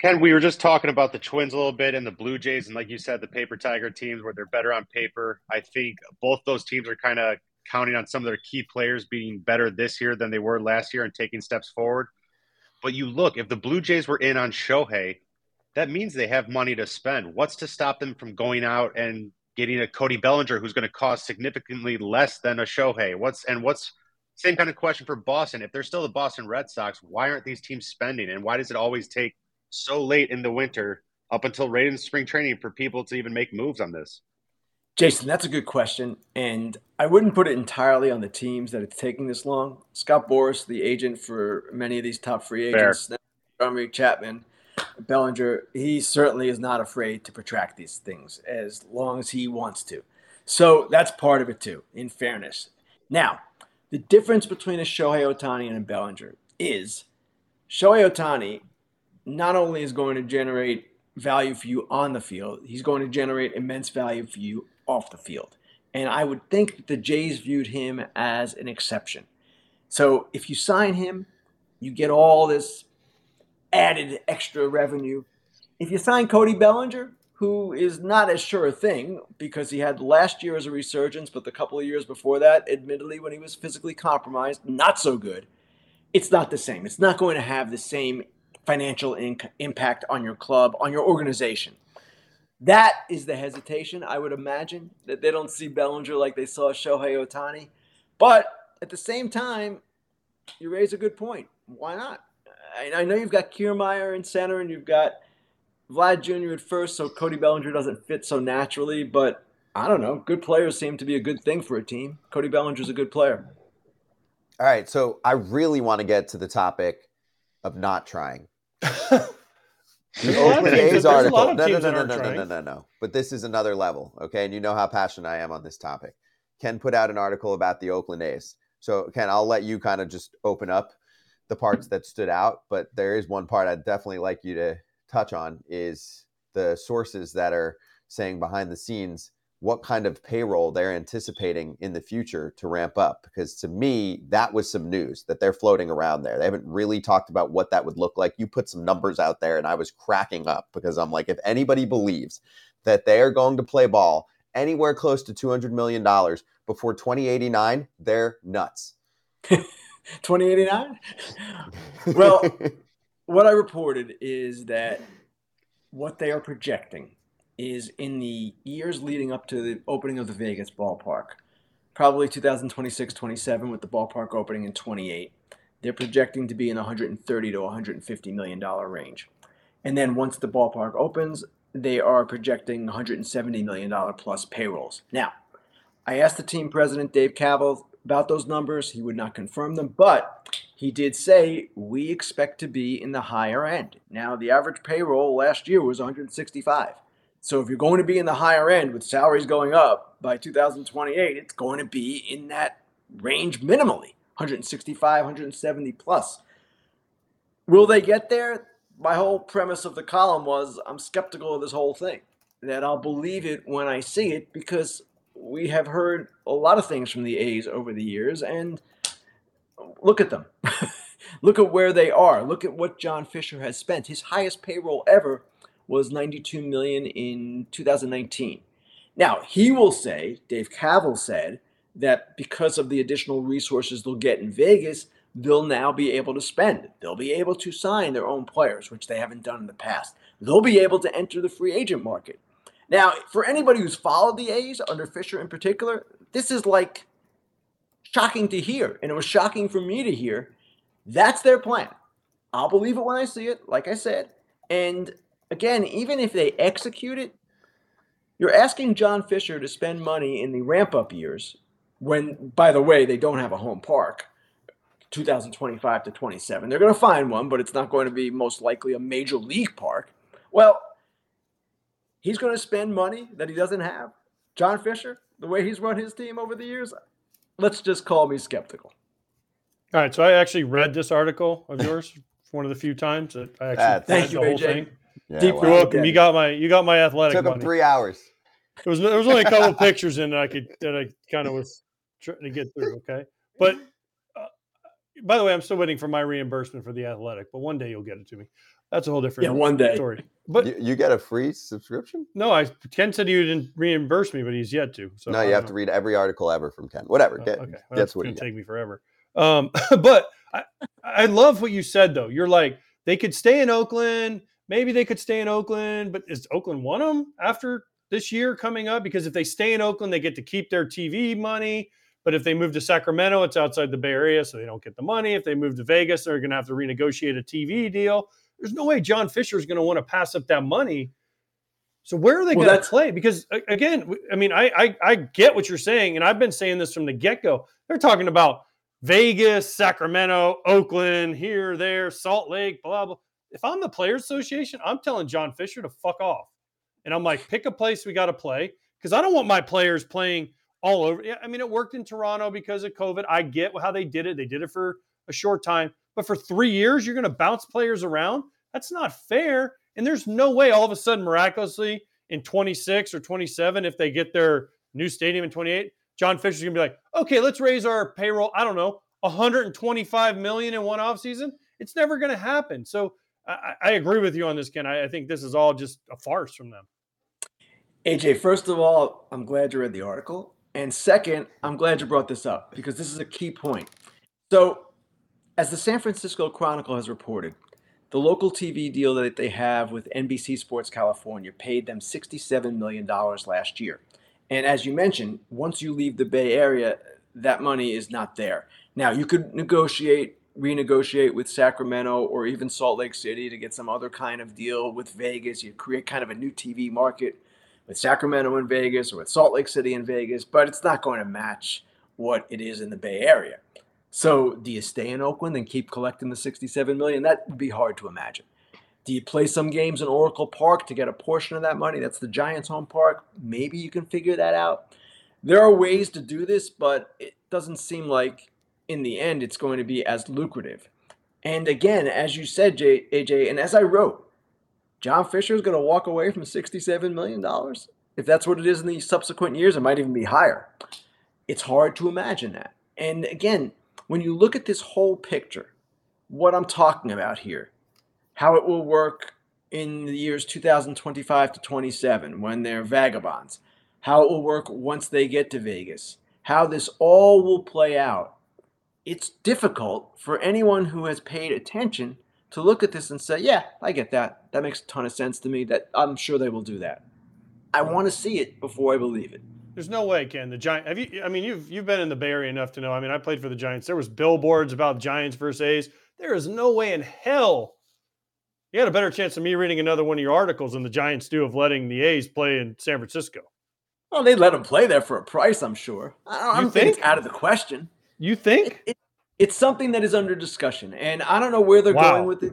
Speaker 2: Ken, we were just talking about the Twins a little bit and the Blue Jays, and like you said, the paper tiger teams where they're better on paper. I think both those teams are kind of counting on some of their key players being better this year than they were last year and taking steps forward. But you look, if the Blue Jays were in on Shohei, that means they have money to spend. What's to stop them from going out and getting a Cody Bellinger who's going to cost significantly less than a Shohei? What's and what's same kind of question for Boston. If they're still the Boston Red Sox, why aren't these teams spending? And why does it always take so late in the winter up until right in spring training for people to even make moves on this?
Speaker 4: Jason, that's a good question. And I wouldn't put it entirely on the teams that it's taking this long. Scott Boras, the agent for many of these top free agents, Montgomery Chapman, Bellinger, he certainly is not afraid to protract these things as long as he wants to. So that's part of it too, in fairness. Now, the difference between a Shohei Ohtani and a Bellinger is Shohei Ohtani not only is going to generate value for you on the field, he's going to generate immense value for you off the field. And I would think that the Jays viewed him as an exception. So if you sign him, you get all this added extra revenue. If you sign Cody Bellinger, who is not as sure a thing because he had last year as a resurgence, but the couple of years before that, admittedly, when he was physically compromised, not so good. It's not the same. It's not going to have the same financial inc- impact on your club, on your organization. That is the hesitation, I would imagine, that they don't see Bellinger like they saw Shohei Ohtani. But at the same time, you raise a good point. Why not? I, I know you've got Kiermaier in center and you've got Vlad Jr. at first, so Cody Bellinger doesn't fit so naturally, but I don't know. Good players seem to be a good thing for a team. Cody Bellinger's a good player.
Speaker 1: All right, so I really want to get to the topic of not trying. The Oakland A's article. No, no, no, no, no, no, no, no, no. But this is another level, okay? And you know how passionate I am on this topic. Ken put out an article about the Oakland A's. So, Ken, I'll let you kind of just open up the parts that stood out. But there is one part I'd definitely like you to touch on is the sources that are saying behind the scenes what kind of payroll they're anticipating in the future to ramp up. Because to me, that was some news that they're floating around there. They haven't really talked about what that would look like. You put some numbers out there, and I was cracking up because I'm like, if anybody believes that they are going to play ball anywhere close to $200 million before 2089, they're nuts.
Speaker 4: 2089? well, what I reported is that what they are projecting is in the years leading up to the opening of the Vegas ballpark, probably 2026 27 with the ballpark opening in 28. They're projecting to be in the 130 to 150 million dollar range. And then once the ballpark opens, they are projecting 170 million dollar plus payrolls. Now, I asked the team president Dave Kaval about those numbers. He would not confirm them, but he did say we expect to be in the higher end. Now, the average payroll last year was 165. So if you're going to be in the higher end with salaries going up by 2028, it's going to be in that range minimally 165, 170 plus. Will they get there? My whole premise of the column was I'm skeptical of this whole thing, that I'll believe it when I see it because we have heard a lot of things from the A's over the years, and look at them. look at where they are. Look at what John Fisher has spent. His highest payroll ever was 92 million in 2019. Now, he will say, Dave Kaval said, that because of the additional resources they'll get in Vegas, they'll now be able to spend. They'll be able to sign their own players, which they haven't done in the past. They'll be able to enter the free agent market. Now, for anybody who's followed the A's under Fisher in particular, this is like shocking to hear. And it was shocking for me to hear. That's their plan. I'll believe it when I see it, like I said. And again, even if they execute it, you're asking John Fisher to spend money in the ramp up years when, by the way, they don't have a home park 2025 to 27. They're going to find one, but it's not going to be most likely a major league park. Well, he's going to spend money that he doesn't have. John Fisher, the way he's run his team over the years, let's just call me skeptical.
Speaker 3: All right, so I actually read this article of yours one of the few times that I actually
Speaker 1: That's-
Speaker 3: read
Speaker 4: Thank you,
Speaker 3: the whole
Speaker 4: AJ.
Speaker 3: thing.
Speaker 1: Yeah,
Speaker 4: Deep
Speaker 1: wow.
Speaker 3: You're welcome. You got my you got my athletic
Speaker 1: Took him
Speaker 3: money.
Speaker 1: three hours.
Speaker 3: There was there was only a couple of pictures in that I could that I kind of was trying to get through. Okay, but uh, by the way, I'm still waiting for my reimbursement for the athletic. But one day you'll get it to me. That's a whole different
Speaker 4: Yeah, one day.
Speaker 3: story. But
Speaker 1: You, you get a free subscription?
Speaker 3: no, I Ken said he didn't reimburse me, but he's yet to. So
Speaker 1: no, you have
Speaker 3: know.
Speaker 1: to read every article ever from Ken. Whatever.
Speaker 3: Oh,
Speaker 1: Get,
Speaker 3: okay, well,
Speaker 1: that's
Speaker 3: that's
Speaker 1: what
Speaker 3: gonna
Speaker 1: you get.
Speaker 3: take me forever. Um, but I, I love what you said though. You're like they could stay in Oakland. Maybe they could stay in Oakland, but is Oakland want them after this year coming up? Because if they stay in Oakland, they get to keep their TV money. But if they move to Sacramento, it's outside the Bay Area, so they don't get the money. If they move to Vegas, they're going to have to renegotiate a TV deal. There's no way John Fisher is going to want to pass up that money. So where are they
Speaker 4: Well,
Speaker 3: going to play? Because again, I mean, I, I I get what you're saying, and I've been saying this from the get go. They're talking about Vegas, Sacramento, Oakland, here, there, Salt Lake, blah blah. If I'm the Players Association, I'm telling John Fisher to fuck off, and I'm like, pick a place we got to play because I don't want my players playing all over. Yeah, I mean, it worked in Toronto because of COVID. I get how they did it. They did it for a short time, but for three years, you're going to bounce players around. That's not fair. And there's no way all of a sudden, miraculously, in 26 or 27, if they get their new stadium in 28, John Fisher's going to be like, okay, let's raise our payroll. I don't know, 125 million in one offseason. It's never going to happen. So I, I I agree with you on this, Ken. I, I think this is all just a farce from them.
Speaker 4: AJ, first of all, I'm glad you read the article. And second, I'm glad you brought this up because this is a key point. So, as the San Francisco Chronicle has reported, the local TV deal that they have with NBC Sports California paid them $67 million last year. And as you mentioned, once you leave the Bay Area, that money is not there. Now, you could negotiate, renegotiate with Sacramento or even Salt Lake City to get some other kind of deal with Vegas. You create kind of a new TV market with Sacramento and Vegas or with Salt Lake City and Vegas, but it's not going to match what it is in the Bay Area. So, do you stay in Oakland and keep collecting the 67 million? That would be hard to imagine. Do you play some games in Oracle Park to get a portion of that money? That's the Giants' home park. Maybe you can figure that out. There are ways to do this, but it doesn't seem like in the end it's going to be as lucrative. And again, as you said, AJ, and as I wrote, John Fisher is going to walk away from $67 million. If that's what it is in the subsequent years, it might even be higher. It's hard to imagine that. And again, when you look at this whole picture, what I'm talking about here, how it will work in the years 2025 to 27 when they're vagabonds, how it will work once they get to Vegas, how this all will play out. It's difficult for anyone who has paid attention to look at this and say, "Yeah, I get that. That makes a ton of sense to me. That I'm sure they will do that." I want to see it before I believe it.
Speaker 3: There's no way, Ken. The Giant. Have you? I mean, you've you've been in the Bay Area enough to know. I mean, I played for the Giants. There was billboards about Giants versus A's. There is no way in hell. You had a better chance of me reading another one of your articles than the Giants do of letting the A's play in San Francisco.
Speaker 4: Well, they'd let them play there for a price, I'm sure. I don't, I
Speaker 3: You
Speaker 4: don't think it's out of the question.
Speaker 3: You think?
Speaker 4: It, it's something that is under discussion, and I don't know where they're
Speaker 3: Wow.
Speaker 4: going with it.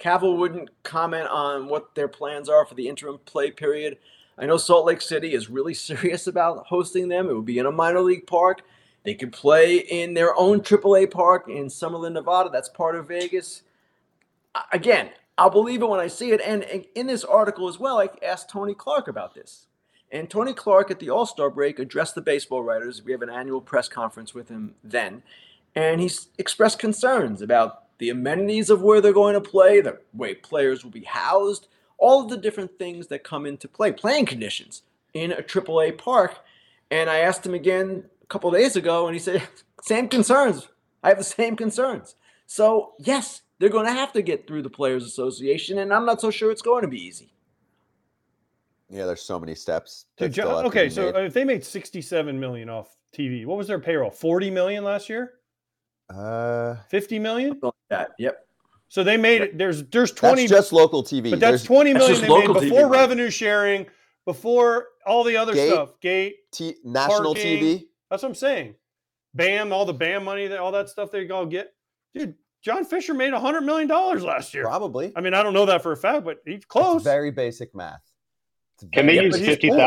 Speaker 4: Kaval wouldn't comment on what their plans are for the interim play period. I know Salt Lake City is really serious about hosting them. It would be in a minor league park. They could play in their own AAA park in Summerlin, Nevada. That's part of Vegas. Again, I'll believe it when I see it. And in- this article as well, I asked Tony Clark about this. And Tony Clark at the All Star break addressed the baseball writers. We have an annual press conference with him then. And he expressed concerns about the amenities of where they're going to play, the way players will be housed, all of the different things that come into play, playing conditions in a AAA park. And I asked him again a couple days ago, and he said, same concerns. I have the same concerns. So, yes, they're going to have to get through the Players Association, and I'm not so sure it's going to be easy.
Speaker 1: Yeah, there's so many steps.
Speaker 3: Dude,
Speaker 1: that still to
Speaker 3: okay, so
Speaker 1: made.
Speaker 3: if they made 67 million off TV, what was their payroll? 40 million last year?
Speaker 1: uh,
Speaker 3: 50 million?
Speaker 4: Like that. Yep.
Speaker 3: So they made it. There's there's 20
Speaker 1: that's just local TV.
Speaker 3: But that's
Speaker 1: There's
Speaker 3: 20
Speaker 4: That's
Speaker 3: they made
Speaker 4: local TV
Speaker 3: before
Speaker 4: money.
Speaker 3: revenue sharing, before all the other
Speaker 1: Gate.
Speaker 3: stuff. Gate.
Speaker 1: T- national
Speaker 3: parking.
Speaker 1: TV.
Speaker 3: That's what I'm saying. BAM, all the BAM money, that all that stuff they all get. Dude, John Fisher made $100 million last year.
Speaker 1: Probably.
Speaker 3: I mean, I don't know that for a fact, but he's
Speaker 1: It's
Speaker 3: close.
Speaker 1: very basic math. It's
Speaker 2: Can they use
Speaker 3: but he's
Speaker 2: fifty
Speaker 3: poor.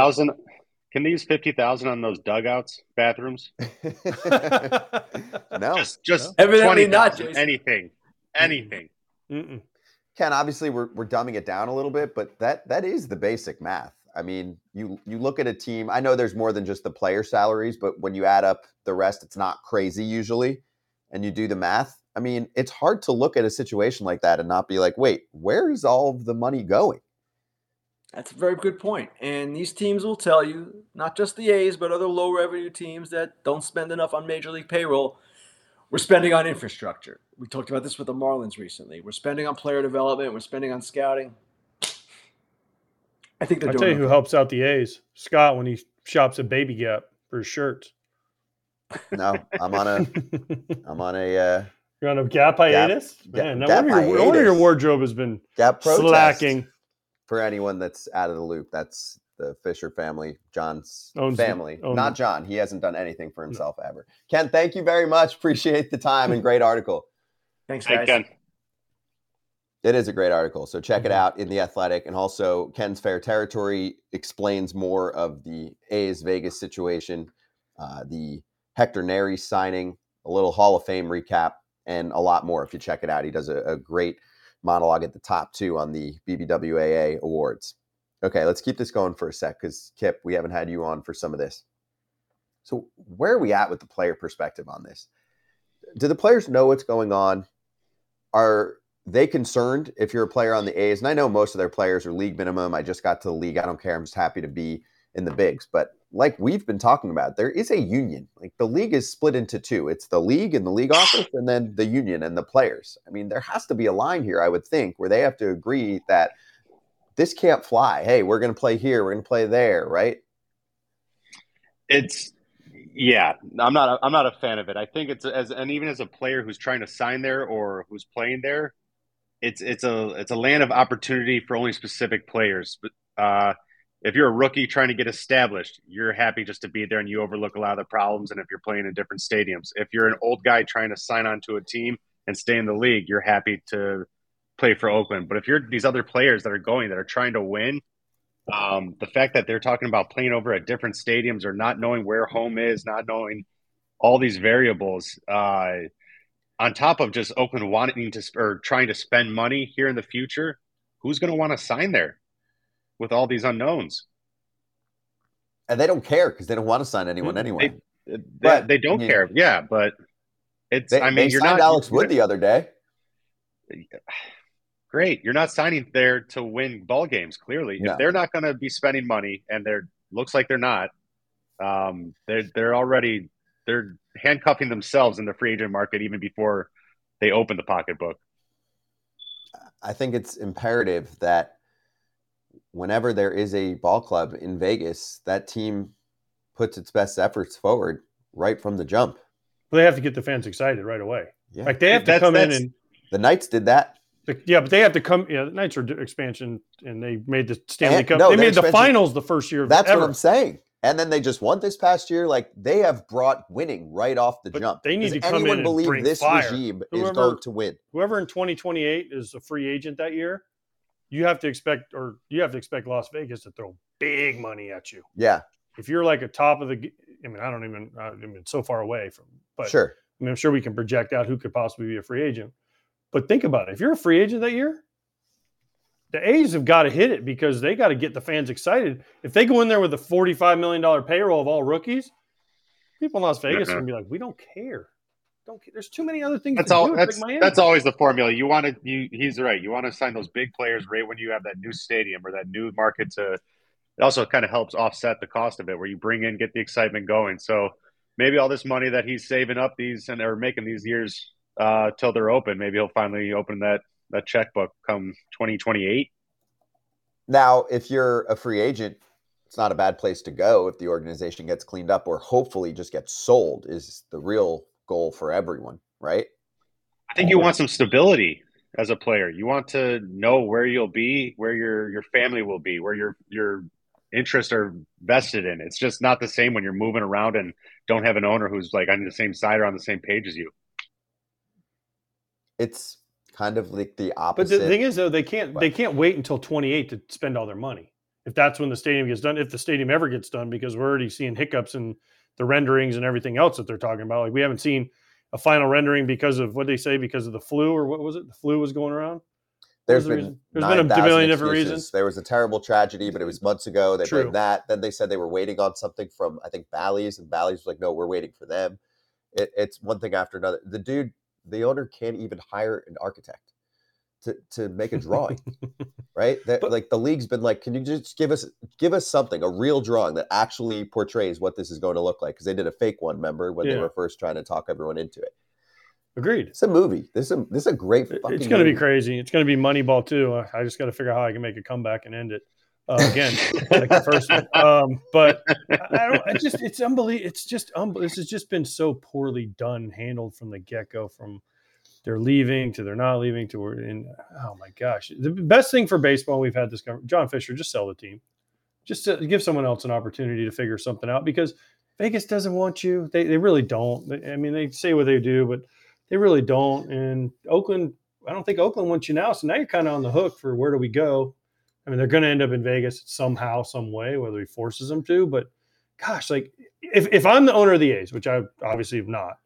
Speaker 2: Can they use fifty thousand on those dugouts, bathrooms?
Speaker 1: no,
Speaker 2: Just, just
Speaker 4: Evidently not, Jason.
Speaker 2: Anything, anything.
Speaker 3: Mm-mm.
Speaker 1: Ken. Obviously, we're we're dumbing it down a little bit, but that that is the basic math. I mean, you you look at a team. I know there's more than just the player salaries, but when you add up the rest, it's not crazy usually. And you do the math. I mean, it's hard to look at a situation like that and not be like, wait, where is all of the money going?
Speaker 4: That's a very good point. And these teams will tell you, not just the A's, but other low revenue teams that don't spend enough on major league payroll, we're spending on infrastructure. We talked about this with the Marlins recently. We're spending on player development, we're spending on scouting. I think they're
Speaker 3: I'll tell you who
Speaker 4: okay.
Speaker 3: helps out the A's. Scott when he shops at Baby Gap for his shirts.
Speaker 1: No, I'm on a I'm on a uh,
Speaker 3: You're on a Gap hiatus?
Speaker 1: Gap-
Speaker 3: Man, no
Speaker 1: Gap
Speaker 3: wonder, your, no wonder your
Speaker 1: hiatus.
Speaker 3: wardrobe has been
Speaker 1: Gap protest.
Speaker 3: slacking.
Speaker 1: for anyone that's out of the loop, that's the Fisher family, John's
Speaker 3: Owns
Speaker 1: family,
Speaker 3: owns
Speaker 1: not John. He hasn't done anything for himself ever. Ken, thank you very much. Appreciate the time and great article.
Speaker 4: Thanks,
Speaker 2: Hey,
Speaker 4: guys.
Speaker 2: Ken.
Speaker 1: It is a great article. So check it
Speaker 3: Mhm.
Speaker 1: out in the Athletic, and also Ken's Fair Territory explains more of the A's Vegas situation, uh, the Hector Neris signing, a little Hall of Fame recap, and a lot more. If you check it out, he does a, a great monologue at the top too on the BBWAA awards. Okay, let's keep this going for a sec because Kip, we haven't had you on for some of this. So where are we at with the player perspective on this? Do the players know what's going on? Are they concerned if you're a player on the A's? And I know most of their players are league minimum. I just got to the league. I don't care. I'm just happy to be in the bigs. But like we've been talking about, there is a union. Like the league is split into two. It's the league and the league office, and then the union and the players. I mean, there has to be a line here, I would think, where they have to agree that this can't fly. Hey, we're going to play here. We're going to play there, right?
Speaker 2: It's yeah. I'm not. I'm not a fan of it. I think it's as and even as a player who's trying to sign there or who's playing there, it's it's a it's a land of opportunity for only specific players. But uh, if you're a rookie trying to get established, you're happy just to be there and you overlook a lot of the problems. And if you're playing in different stadiums, if you're an old guy trying to sign on to a team and stay in the league, you're happy to play for Oakland. But if you're these other players that are going that are trying to win, um, the fact that they're talking about playing over at different stadiums or not knowing where home is, not knowing all these variables, uh, on top of just Oakland wanting to or trying to spend money here in the future, who's going to want to sign there with all these unknowns?
Speaker 1: And they don't care because they don't want to sign anyone
Speaker 3: Mm,
Speaker 1: anyway.
Speaker 2: They,
Speaker 1: But,
Speaker 2: they don't
Speaker 1: you
Speaker 2: care. Yeah, but it's.
Speaker 1: They,
Speaker 2: I mean,
Speaker 1: they
Speaker 2: you're
Speaker 1: signed
Speaker 2: not
Speaker 1: Alex Wood the other day.
Speaker 2: great. You're not signing there to win ball games. Clearly,
Speaker 1: No.
Speaker 2: if they're not going to be spending money, and they're looks like they're not, um, they're they're already they're handcuffing themselves in the free agent market even before they open the pocketbook.
Speaker 1: I think it's imperative that whenever there is a ball club in Vegas, that team puts its best efforts forward right from the jump.
Speaker 3: Well, they have to get the fans excited right away.
Speaker 1: Yeah.
Speaker 3: Like they have to
Speaker 2: That's-
Speaker 3: come in and
Speaker 1: the Knights did that.
Speaker 3: Yeah, but they have to come. Yeah, the Knights are expansion, and they made the Stanley
Speaker 1: And-
Speaker 3: Cup.
Speaker 1: no,
Speaker 3: they made the finals the first year.
Speaker 1: That's
Speaker 3: ever.
Speaker 1: what I'm saying. And then they just won this past year. Like they have brought winning right off the
Speaker 3: But
Speaker 1: jump.
Speaker 3: they need
Speaker 1: Does
Speaker 3: to come in
Speaker 1: anyone
Speaker 3: and
Speaker 1: believe
Speaker 3: bring
Speaker 1: this
Speaker 3: fire.
Speaker 1: regime is
Speaker 3: Whoever-
Speaker 1: going to win?
Speaker 3: Whoever in 2028 is a free agent that year, you have to expect, or you have to expect Las Vegas to throw big money at you.
Speaker 1: Yeah,
Speaker 3: If you're like a top of the, I mean, I don't even, I mean, it's so far away from, but
Speaker 1: sure.
Speaker 3: I mean, I'm sure we can project out who could possibly be a free agent. But think about it. If you're a free agent that year, the A's have got to hit it because they got to get the fans excited. If they go in there with a $45 million payroll of all rookies, people in Las Vegas are
Speaker 2: Uh-huh.
Speaker 3: going to be like, we don't care. don't. care. There's too many other things.
Speaker 2: That's all. That's that's always the formula. You want to. You, he's right. You want to sign those big players right when you have that new stadium or that new market to. It also kind of helps offset the cost of it, where you bring in, get the excitement going. So maybe all this money that he's saving up these and are making these years uh, till they're open, maybe he'll finally open that that checkbook come 2028.
Speaker 1: Now, if you're a free agent, it's not a bad place to go if the organization gets cleaned up or hopefully just gets sold is the real goal for everyone, right?
Speaker 2: I think you want some stability as a player. You want to know where you'll be, where your your family will be, where your your interests are vested in. It's just not the same when you're moving around and don't have an owner who's like on the same side or on the same page as you.
Speaker 1: It's kind of like the opposite.
Speaker 3: But the thing is, though, they can't they can't wait until 28 to spend all their money. If that's when the stadium gets done, if the stadium ever gets done, because we're already seeing hiccups in the renderings and everything else that they're talking about. Like we haven't seen a final rendering because of what they say because of the flu or what was it? The flu was going around.
Speaker 1: There's
Speaker 3: the
Speaker 1: been,
Speaker 3: reason? There's been a
Speaker 1: 9,000
Speaker 3: million different reasons.
Speaker 1: There was a terrible tragedy, but it was months ago. They blamed that. Then they said they were waiting on something from I think Bally's, and Bally's was like, "No, we're waiting for them." It, it's one thing after another. The dude, the owner, can't even hire an architect to to make a drawing, right? That,
Speaker 3: But-
Speaker 1: like the league's been like, "Can you just give us give us something, a real drawing that actually portrays what this is going to look like?" Because they did a fake one, remember, when they were first trying to talk everyone into it.
Speaker 3: Agreed.
Speaker 1: It's a movie. This is a, this is a great. Fucking
Speaker 3: It's going to be crazy. It's going to be Moneyball too. I I just got to figure out how I can make a comeback and end it uh, again, like the first one. Um, but I don't. I just it's unbelievable. It's just this has just been so poorly done, handled from the get go. From they're leaving to they're not leaving to. Oh my gosh, the best thing for baseball we've had this. John Fisher just sell the team, just to give someone else an opportunity to figure something out because Vegas doesn't want you. They they really don't. I mean, they say what they do, but they really don't. And Oakland, I don't think Oakland wants you now. So now you're kind of on the hook for where do we go? I mean, they're going to end up in Vegas somehow, some way, whether he forces them to. But gosh, like if, if I'm the owner of the A's, which I obviously am not,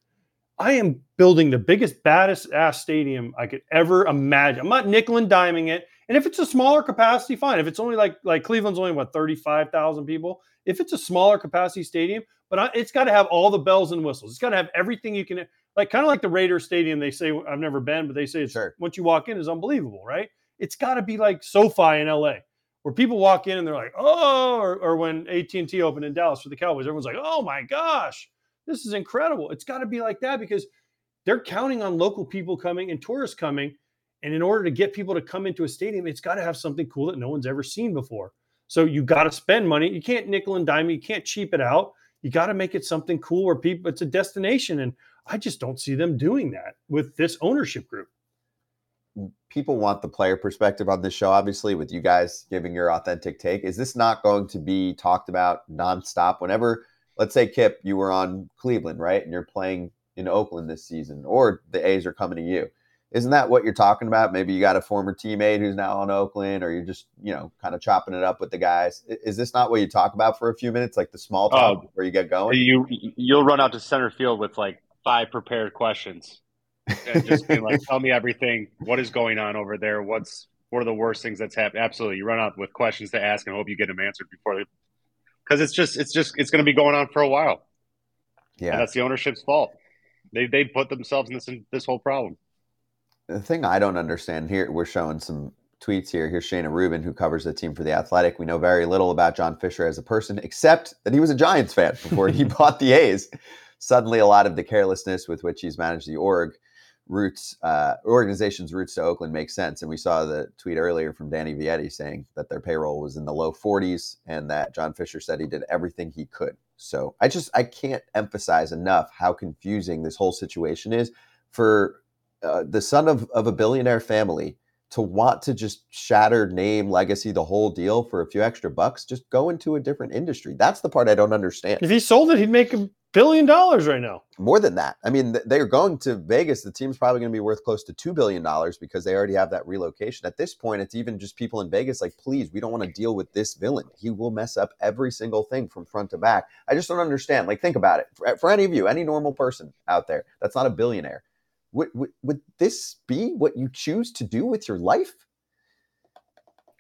Speaker 3: I am building the biggest, baddest ass stadium I could ever imagine. I'm not nickel and diming it. And if it's a smaller capacity, fine. If it's only like like Cleveland's only what 35,000 people, if it's a smaller capacity stadium, but I, it's got to have all the bells and whistles. It's got to have everything you can like kind of like the Raiders stadium. They say I've never been, but they say it's
Speaker 1: Sure.
Speaker 3: once you walk in is unbelievable, right? It's got to be like SoFi in LA, where people walk in and they're like, oh, or, or when AT and T opened in Dallas for the Cowboys, everyone's like, oh my gosh, this is incredible. It's got to be like that because they're counting on local people coming and tourists coming, and in order to get people to come into a stadium, it's got to have something cool that no one's ever seen before. So you got to spend money. You can't nickel and dime. You can't cheap it out. You got to make it something cool where people. It's a destination, and I just don't see them doing that with this ownership group.
Speaker 1: People want the player perspective on this show, obviously, with you guys giving your authentic take. Is this not going to be talked about nonstop? Whenever, let's say, Kip, you were on Cleveland, right? And you're playing in Oakland this season, or the A's are coming to you. Isn't that what you're talking about? Maybe you got a former teammate who's now on Oakland, or you're just, you know, kind of chopping it up with the guys. Is this not what you talk about for a few minutes, like the small talk
Speaker 2: Oh.
Speaker 1: before you get going?
Speaker 2: You you'll run out to center field with like five prepared questions and just be like, "Tell me everything. What is going on over there? What's what are the worst things that's happened?" Absolutely, you run out with questions to ask and hope you get them answered before they. Because it's just it's just it's going to be going on for a while, and
Speaker 1: yeah.
Speaker 2: that's the ownership's fault. They they put themselves in this this whole problem.
Speaker 1: the thing I don't understand here, we're showing some tweets here. Here's Shayna Rubin, who covers the team for the Athletic. We know very little about John Fisher as a person, except that he was a Giants fan before he bought the A's. Suddenly, a lot of the carelessness with which he's managed the org roots, uh, organization's roots to Oakland makes sense. And we saw the tweet earlier from Danny Vietti saying that their payroll was in the low 40s and that John Fisher said he did everything he could. So I just I can't emphasize enough how confusing this whole situation is for uh, the son of, of a billionaire family to want to just shatter name legacy the whole deal for a few extra bucks just go into a different industry that's the part i don't understand
Speaker 3: If he sold it, he'd make billion dollars right now.
Speaker 1: more than that. I mean they're going to vegas the team's probably going to be worth close to $2 billion because they already have that relocation. At this point it's even just people in vegas like please we don't want to deal with this villain. He will mess up every single thing from front to back. I just don't understand. Like think about it. For, for any of you any normal person out there that's not a billionaire would, would, would this be what you choose to do with your life?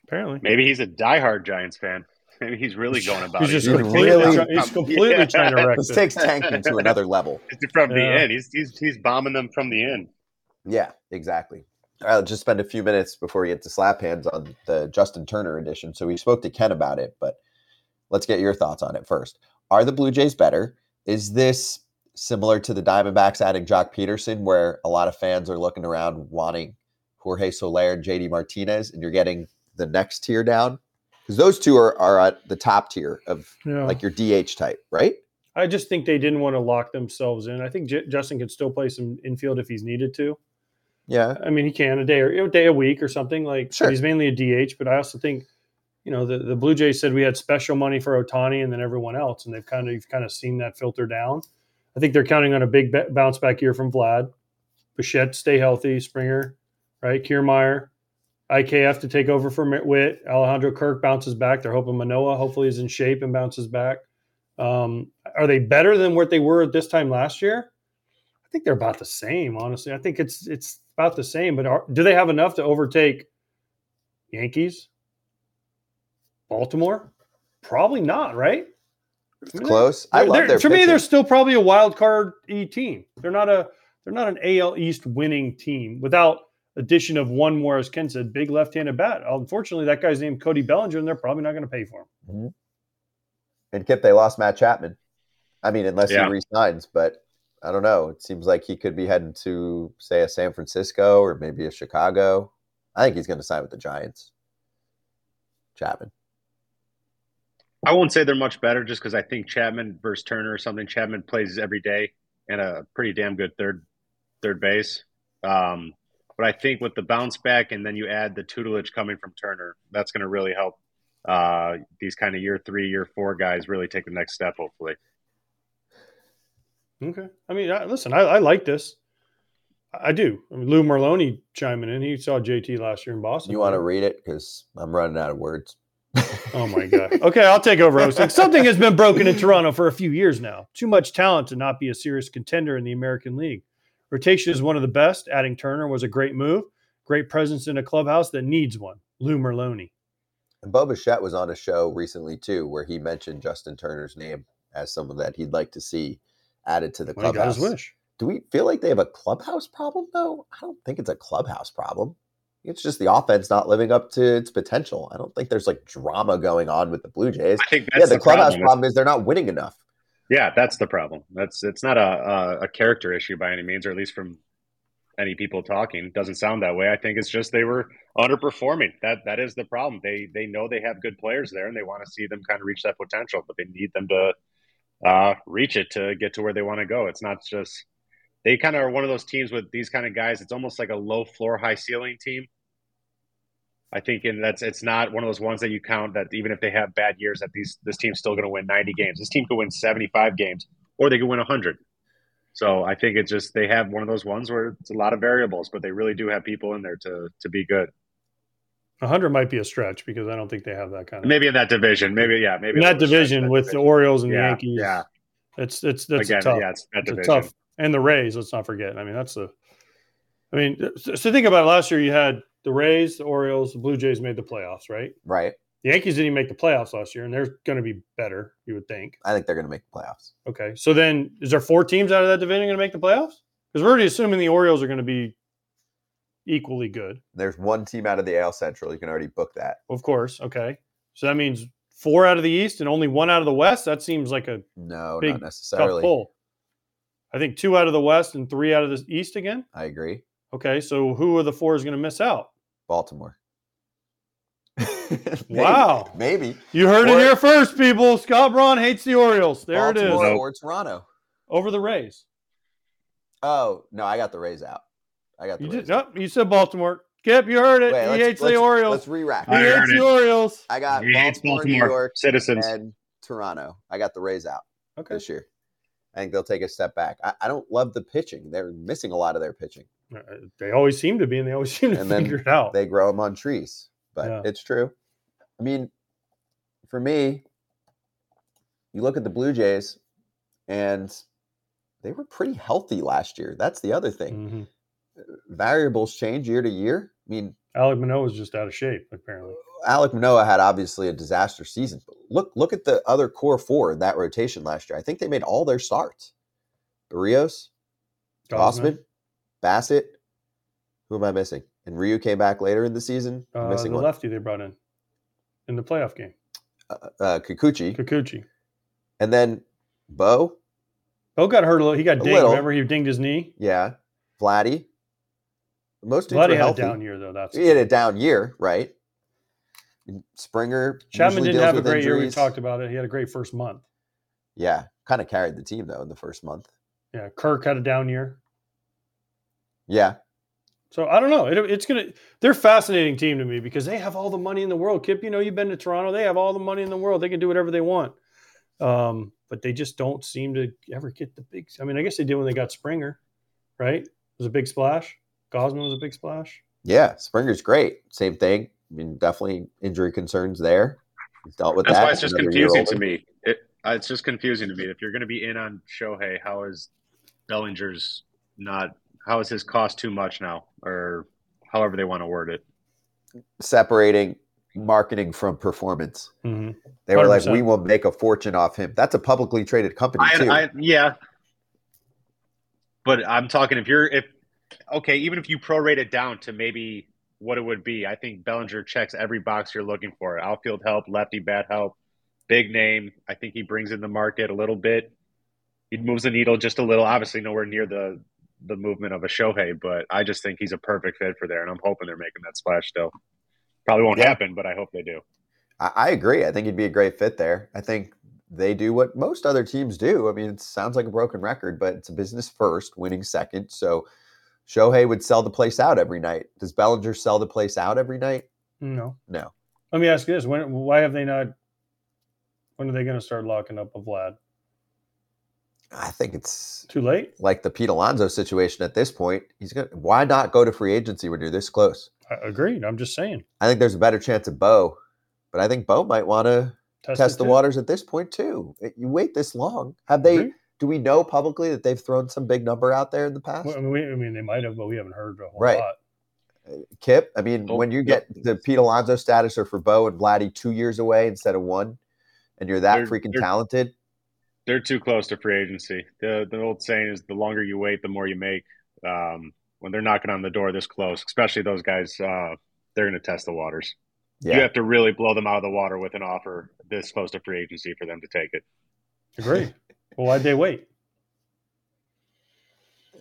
Speaker 3: Apparently,
Speaker 2: Maybe he's a diehard Giants fan. Maybe he's really going about
Speaker 3: He's
Speaker 2: it.
Speaker 3: just
Speaker 1: He's
Speaker 3: completely,
Speaker 1: really-
Speaker 3: try- he's completely
Speaker 2: Yeah.
Speaker 3: trying to wreck
Speaker 1: This
Speaker 3: it.
Speaker 1: takes tanking to another level.
Speaker 2: It's from the end. He's, he's he's bombing them from the end.
Speaker 1: Yeah, exactly. All right, let's just spend a few minutes before we get to slap hands on the Justin Turner edition. So we spoke to Ken about it, but let's get your thoughts on it first. Are the Blue Jays better? Is this similar to the Diamondbacks adding Joc Pederson, where a lot of fans are looking around wanting Jorge Soler and JD Martinez, and you're getting the next tier down? Because those two are, are at the top tier of
Speaker 3: Yeah.
Speaker 1: like your DH type, right?
Speaker 3: I just think they didn't want to lock themselves in. I think J- Justin could still play some infield if he's needed to.
Speaker 1: Yeah.
Speaker 3: I mean, he can a day or a day a week or something like.
Speaker 1: Sure.
Speaker 3: He's mainly a DH, but I also think, you know, the, the Blue Jays said we had special money for Ohtani and then everyone else, and they've kind of you've kind of seen that filter down. I think they're counting on a big bounce back year from Vlad, Bichette stay healthy, Springer, right, Kiermaier, IKF to take over for Whit, Alejandro Kirk bounces back. They're hoping Manoah hopefully is in shape and bounces back. Um, are they better than what they were at this time last year? I think they're about the same, honestly. I think it's it's about the same. But are, do they have enough to overtake Yankees, Baltimore? Probably not, right?
Speaker 1: It's
Speaker 3: I mean,
Speaker 1: close. I love their
Speaker 3: for me, they're still probably a wild card E team. They're not a they're not an AL East winning team without addition of one more, as Ken said, big left-handed bat. Unfortunately, that guy's named Cody Bellinger, and they're probably not going to pay for him.
Speaker 1: And Kip, they lost Matt Chapman. I mean, unless
Speaker 2: Yeah.
Speaker 1: he resigns, but I don't know. It seems like he could be heading to, say, a San Francisco or maybe a Chicago. I think he's going to sign with the Giants. Chapman.
Speaker 2: I won't say they're much better just because I think Chapman versus Turner or something. Chapman plays every day and a pretty damn good third third base. Um, but I think with the bounce back and then you add the tutelage coming from Turner, that's going to really help uh, these kind of year three, year four guys really take the next step. Hopefully,
Speaker 3: Okay. I mean, I, listen, I, I like this. I do. I mean, Lou Merloni chiming in. He saw JT last year in Boston.
Speaker 1: You want to read it? Because I'm running out of words.
Speaker 3: Oh my god. Okay, I'll take over hosting. Something has been broken in Toronto for a few years now. Too much talent to not be a serious contender in the American League. Rotation is one of the best. Adding Turner was a great move. Great presence in a clubhouse that needs one. Lou Merloni.
Speaker 1: And Bo Bichette was on a show recently, too, where he mentioned Justin Turner's name as someone that he'd like to see added to the
Speaker 3: Well, he got
Speaker 1: clubhouse.
Speaker 3: his wish.
Speaker 1: Do we feel like they have a clubhouse problem, though? I don't think it's a clubhouse problem. It's just the offense not living up to its potential. I don't think there's like drama going on with the Blue Jays.
Speaker 2: I think
Speaker 1: Yeah, the,
Speaker 2: the,
Speaker 1: clubhouse
Speaker 2: problem.
Speaker 1: problem is they're not winning enough.
Speaker 2: Yeah, that's the problem. That's it's not a, a a character issue by any means, or at least from any people talking. Doesn't sound that way. I think it's just they were underperforming. That that is the problem. They they know they have good players there, and they want to see them kind of reach that potential, but they need them to uh, reach it to get to where they want to go. It's not just they kind of are one of those teams with these kind of guys. It's almost like a low floor, high ceiling team. I think, and that's it's not one of those ones that you count that even if they have bad years, that these this team's still going to win 90 games. This team could win 75 games, or they could win 100. So I think it's just they have one of those ones where it's a lot of variables, but they really do have people in there to to be good.
Speaker 3: 100 might be a stretch because I don't think they have that kind of.
Speaker 2: Maybe in that division, maybe yeah, maybe
Speaker 3: in that division
Speaker 2: that
Speaker 3: with the. Orioles and the Yankees.
Speaker 2: yeah.
Speaker 3: It's it's that's
Speaker 2: Again,
Speaker 3: tough.
Speaker 2: yeah, it's that
Speaker 3: it's tough and the Rays. Let's not forget. I mean, that's the. I mean, so, so think about it. Last year, you had the Rays, the Orioles, the Blue Jays made the playoffs, right?
Speaker 1: Right.
Speaker 3: The Yankees didn't even make the playoffs last year, and they're going to be better, you would think.
Speaker 1: I think they're going to make the playoffs.
Speaker 3: Okay, so then is there four teams out of that division going to make the playoffs? Because we're already assuming the Orioles are going to be equally good,
Speaker 1: There's one team out of the AL Central. You can already book that.
Speaker 3: of course. Okay, so that means four out of the East and only one out of the West. That seems like a
Speaker 1: No, not
Speaker 3: tough
Speaker 1: necessarily.
Speaker 3: pull. I think two out of the West and three out of the East again.
Speaker 1: I agree.
Speaker 3: Okay, so who of the four is going to miss out?
Speaker 1: Baltimore. Maybe-
Speaker 3: Wow.
Speaker 1: Maybe.
Speaker 3: You heard
Speaker 1: Or-
Speaker 3: it here first, people. Scott Braun hates the Orioles. There it
Speaker 1: Baltimore
Speaker 3: is.
Speaker 2: Nope.
Speaker 1: or Toronto.
Speaker 3: Over the Rays.
Speaker 1: Oh, no, I got the Rays out. I got the
Speaker 3: You
Speaker 1: Rays
Speaker 3: just
Speaker 1: out.
Speaker 3: nope, you said Baltimore. Kip, you heard it.
Speaker 1: Wait,
Speaker 3: he hates the Orioles.
Speaker 1: Let's re-rack.
Speaker 3: He hates
Speaker 2: it.
Speaker 3: the Orioles.
Speaker 1: I got
Speaker 2: He hates
Speaker 1: Baltimore, New York,
Speaker 2: citizens.
Speaker 1: and Toronto. I got the Rays out
Speaker 3: Okay.
Speaker 1: this year. I think they'll take a step back. I, I don't love the pitching. They're missing a lot of their pitching.
Speaker 3: Uh, They always seem to be, and they always seem to
Speaker 1: And
Speaker 3: figure it out.
Speaker 1: They grow them on trees, but
Speaker 3: Yeah.
Speaker 1: it's true. I mean, for me, you look at the Blue Jays, and they were pretty healthy last year. That's the other thing.
Speaker 3: Mhm.
Speaker 1: Variables change year to year. I mean,
Speaker 3: Alek Manoah is just out of shape, apparently.
Speaker 1: Alek Manoah had obviously a disaster season, look look at the other core four in that rotation last year. I think they made all their starts. Rios, Gausman, Bassitt. Who am I missing? And Ryu came back later in the season.
Speaker 3: Uh,
Speaker 1: missing
Speaker 3: the
Speaker 1: one.
Speaker 3: lefty they brought in in the playoff game,
Speaker 1: Uh, uh, Kikuchi,
Speaker 3: Kikuchi.
Speaker 1: and then Bo.
Speaker 3: Bo got hurt a little. He got dinged.
Speaker 1: little.
Speaker 3: Remember, he dinged his knee.
Speaker 1: Yeah, Vladdy. Most dudes
Speaker 3: Vladdy
Speaker 1: were
Speaker 3: had a
Speaker 1: healthy.
Speaker 3: down year though. That's
Speaker 1: He had a down year, right? Springer
Speaker 3: Chapman didn't have a great year. We talked about it. He had a great first month.
Speaker 1: Yeah, kind of carried the team though in the first month.
Speaker 3: Yeah, Kirk had a down year.
Speaker 1: Yeah,
Speaker 3: So I don't know. It, it's gonna. They're a fascinating team to me because they have all the money in the world. Kip, you know, you've been to Toronto. They have all the money in the world. They can do whatever they want. Um, but they just don't seem to ever get the big. I mean, I guess they did when they got Springer, right? It was a big splash. Gausman was a big splash.
Speaker 1: yeah. Springer's great. Same thing. I mean, definitely injury concerns there. He's dealt with
Speaker 2: That's
Speaker 1: that.
Speaker 2: why it's just
Speaker 1: Another
Speaker 2: confusing to me. It, uh, it's just confusing to me. If you're going to be in on Shohei, how is Bellinger's not? How is his cost too much now, or however they want to word it?
Speaker 1: Separating marketing from performance.
Speaker 3: Mm-hmm.
Speaker 1: They were like,
Speaker 3: 100%.
Speaker 1: "We will make a fortune off him." That's a publicly traded company too.
Speaker 2: I, I, yeah, but I'm talking if you're if okay, even if you prorate it down to maybe what it would be, I think Bellinger checks every box you're looking for: outfield help, lefty bat help, big name. I think he brings in the market a little bit. He moves the needle just a little. Obviously, nowhere near the the movement of a Shohei, but I just think he's a perfect fit for there, and I'm hoping they're making that splash still. Probably won't
Speaker 1: Yeah.
Speaker 2: happen, but I hope they do.
Speaker 1: I, I agree. I think he'd be a great fit there. I think they do what most other teams do. I mean, it sounds like a broken record, but it's a business first, winning second. So Shohei would sell the place out every night. Does Bellinger sell the place out every night?
Speaker 3: No.
Speaker 1: No.
Speaker 3: Let me ask you this: When? Why have they not? When are they going to start locking up a Vlad?
Speaker 1: I think it's
Speaker 3: Too late.
Speaker 1: like the Pete Alonso situation at this point. He's gonna why not go to free agency when you're this close?
Speaker 3: I agreed. I'm just saying.
Speaker 1: I think there's a better chance of Bo, but I think Bo might want to
Speaker 3: Test,
Speaker 1: test the
Speaker 3: too.
Speaker 1: waters at this point too. You wait this long. Have they?
Speaker 3: Agreed.
Speaker 1: Do we know publicly that they've thrown some big number out there in the past?
Speaker 3: Well, I mean, we, I mean, they might have, but we haven't heard a whole
Speaker 1: Right.
Speaker 3: lot.
Speaker 1: Uh, Kip, I mean,
Speaker 2: Oh,
Speaker 1: when you
Speaker 2: yep.
Speaker 1: get the Pete Alonso status or for Bo and Vladdy two years away instead of one, and you're that
Speaker 2: They're-
Speaker 1: freaking
Speaker 2: they're-
Speaker 1: talented,
Speaker 2: They're too close to free agency. The the old saying is the longer you wait, the more you make. Um, when they're knocking on the door this close, especially those guys, uh, they're going to test the waters. You have to really blow them out of the water with an offer this close to free agency for them to take it.
Speaker 3: Agree. well, why'd they wait?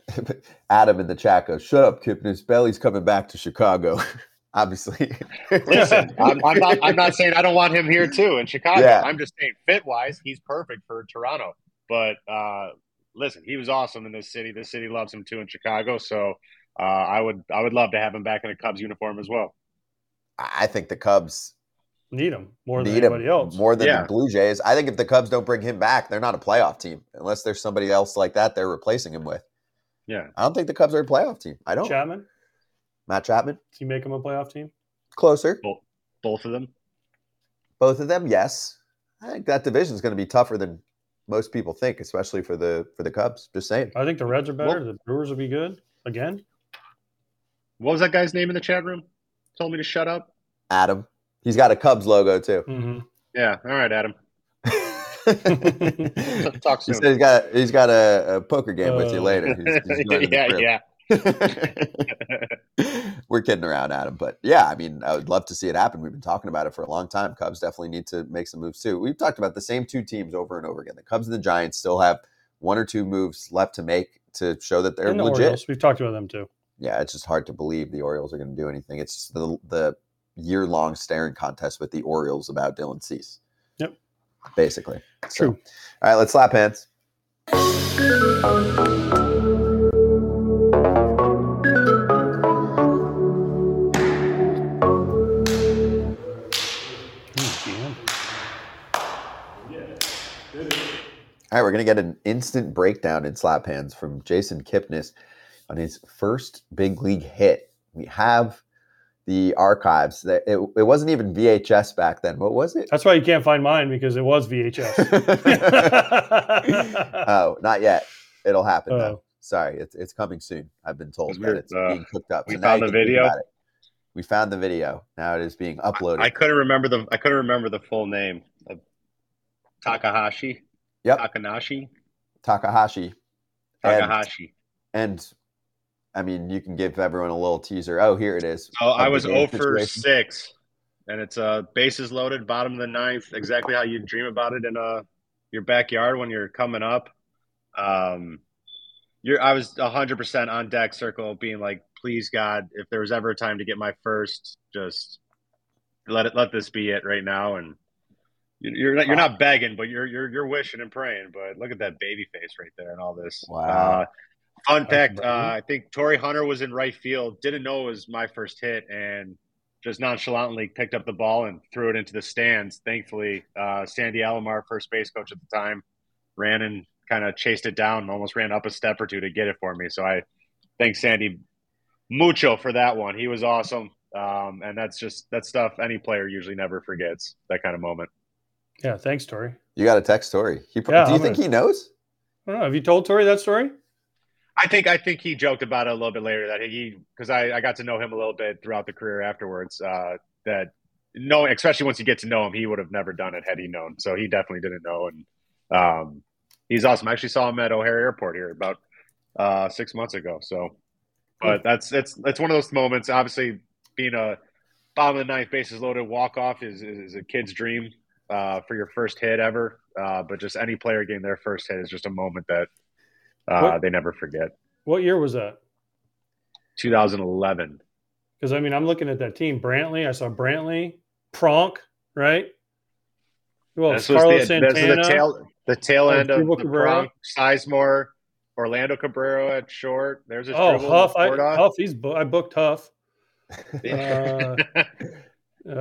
Speaker 1: Adam in the chat goes, "Shut up, Kipnis. Belly's coming back to Chicago." Obviously,
Speaker 2: Listen, I'm, I'm not. I'm not saying I don't want him here too in Chicago.
Speaker 1: Yeah.
Speaker 2: I'm just saying fit wise, he's perfect for Toronto. But uh, listen, he was awesome in this city. This city loves him too in Chicago. So uh, I would I would love to have him back in a Cubs uniform as well.
Speaker 1: I think the Cubs
Speaker 3: Need him more than
Speaker 1: need him
Speaker 3: anybody else.
Speaker 1: more than
Speaker 2: Yeah.
Speaker 1: the Blue Jays. I think if the Cubs don't bring him back, they're not a playoff team unless there's somebody else like that they're replacing him with.
Speaker 2: Yeah.
Speaker 1: I don't think the Cubs are a playoff team. I don't.
Speaker 3: Chapman,
Speaker 1: Matt Chapman,
Speaker 3: does he make them a playoff team?
Speaker 1: closer.
Speaker 2: Both, both of them.
Speaker 1: Both of them, yes. I think that division is going to be tougher than most people think, especially for the for the Cubs. Just saying.
Speaker 3: I think the Reds are better.
Speaker 2: Well-
Speaker 3: the Brewers will be good again.
Speaker 2: What was that guy's name in the chat room? Told me to shut up.
Speaker 1: Adam, he's got a Cubs logo too.
Speaker 3: Mm-hmm.
Speaker 2: Yeah. All right, Adam.
Speaker 1: he
Speaker 2: Talk
Speaker 1: said
Speaker 2: soon.
Speaker 1: he's got he's got a, a poker game with you
Speaker 3: Uh,
Speaker 1: later. He's- he's
Speaker 2: yeah, yeah.
Speaker 1: We're kidding around, Adam, but yeah, I mean, I would love to see it happen. We've been talking about it for a long time. Cubs definitely need to make some moves too. We've talked about the same two teams over and over again. The Cubs and the Giants still have one or two moves left to make to show that they're
Speaker 3: And the
Speaker 1: legit.
Speaker 3: Orioles. We've talked about them too.
Speaker 1: Yeah, it's just hard to believe the Orioles are going to do anything. It's just the the year long staring contest with the Orioles about Dylan Cease.
Speaker 3: Yep.
Speaker 1: Basically. So,
Speaker 3: True.
Speaker 1: all right, let's slap hands. All right, we're going to get an instant breakdown in slap hands from Jason Kipnis on his first big league hit. We have the archives. That it, it wasn't even VHS back then. What was it?
Speaker 3: That's why you can't find mine because it was VHS.
Speaker 1: oh, not yet. It'll happen. though.
Speaker 3: Oh.
Speaker 1: Sorry, it's it's coming soon. I've been told that
Speaker 2: we're,
Speaker 1: it's
Speaker 2: uh,
Speaker 1: being cooked up.
Speaker 2: we
Speaker 1: now
Speaker 2: found the video?
Speaker 1: We found the video. Now it is being uploaded.
Speaker 2: I couldn't remember the I couldn't remember the full name. Uh, Takahashi.
Speaker 1: Yep.
Speaker 2: Takanashi.
Speaker 1: Takahashi. And-
Speaker 2: Takahashi.
Speaker 1: And I mean, you can give everyone a little teaser. Oh, here it is.
Speaker 2: So I was
Speaker 1: game
Speaker 2: 0 for
Speaker 1: situation.
Speaker 2: 6. And it's uh, bases loaded, bottom of the ninth, exactly how you dream about it in uh, your backyard when you're coming up. Um, you're, I was 100% on deck circle, being like, please, God, if there was ever a time to get my first, just let it let this be it right now. And you're not, you're not begging, but you're you're you're wishing and praying. But look at that baby face right there and all this.
Speaker 1: Wow.
Speaker 2: Uh, fun fact: uh. I think Torii Hunter was in right field. Didn't know it was my first hit, and just nonchalantly picked up the ball and threw it into the stands. Thankfully, uh, Sandy Alomar, first base coach at the time, ran and kind of chased it down almost ran up a step or two to get it for me. So I thank Sandy mucho for that one. He was awesome. Um, and that's just that stuff any player usually never forgets that kind of moment.
Speaker 3: Yeah, thanks, Torii.
Speaker 1: You got to text Torii. He,
Speaker 3: Yeah,
Speaker 1: do you
Speaker 3: I'm
Speaker 1: think
Speaker 3: gonna-
Speaker 1: he knows?
Speaker 3: I don't know. Have you told Torii that story?
Speaker 2: I think I think he joked about it a little bit later that he because I, I got to know him a little bit throughout the career afterwards. Uh, that knowing, especially once you get to know him, he would have never done it had he known. So he definitely didn't know, and um, he's awesome. I actually saw him at O'Hare Airport here about uh, six months ago. So, but that's that's that's one of those moments. Obviously, being a bottom of the ninth, bases loaded walk off is, is a kid's dream uh, for your first hit ever. Uh, but just any player getting their first hit is just a moment that uh,
Speaker 3: What-
Speaker 2: they never forget.
Speaker 3: What year was that?
Speaker 2: 2011.
Speaker 3: Because I mean, I'm looking at that team. Brantley, I saw Brantley, Pronk, right? Well,
Speaker 2: this was
Speaker 3: Carlos
Speaker 2: the, this is
Speaker 3: Santana.
Speaker 2: the tail the tail end of
Speaker 3: Asdrubal
Speaker 2: the
Speaker 3: Cabrera.
Speaker 2: Pronk, Sizemore, Orlando Cabrera at short. There's a
Speaker 3: oh,
Speaker 2: dribble,
Speaker 3: Huff. I,
Speaker 2: LaPorta.
Speaker 3: Huff. He's bo- I booked Huff. Uh, Uh,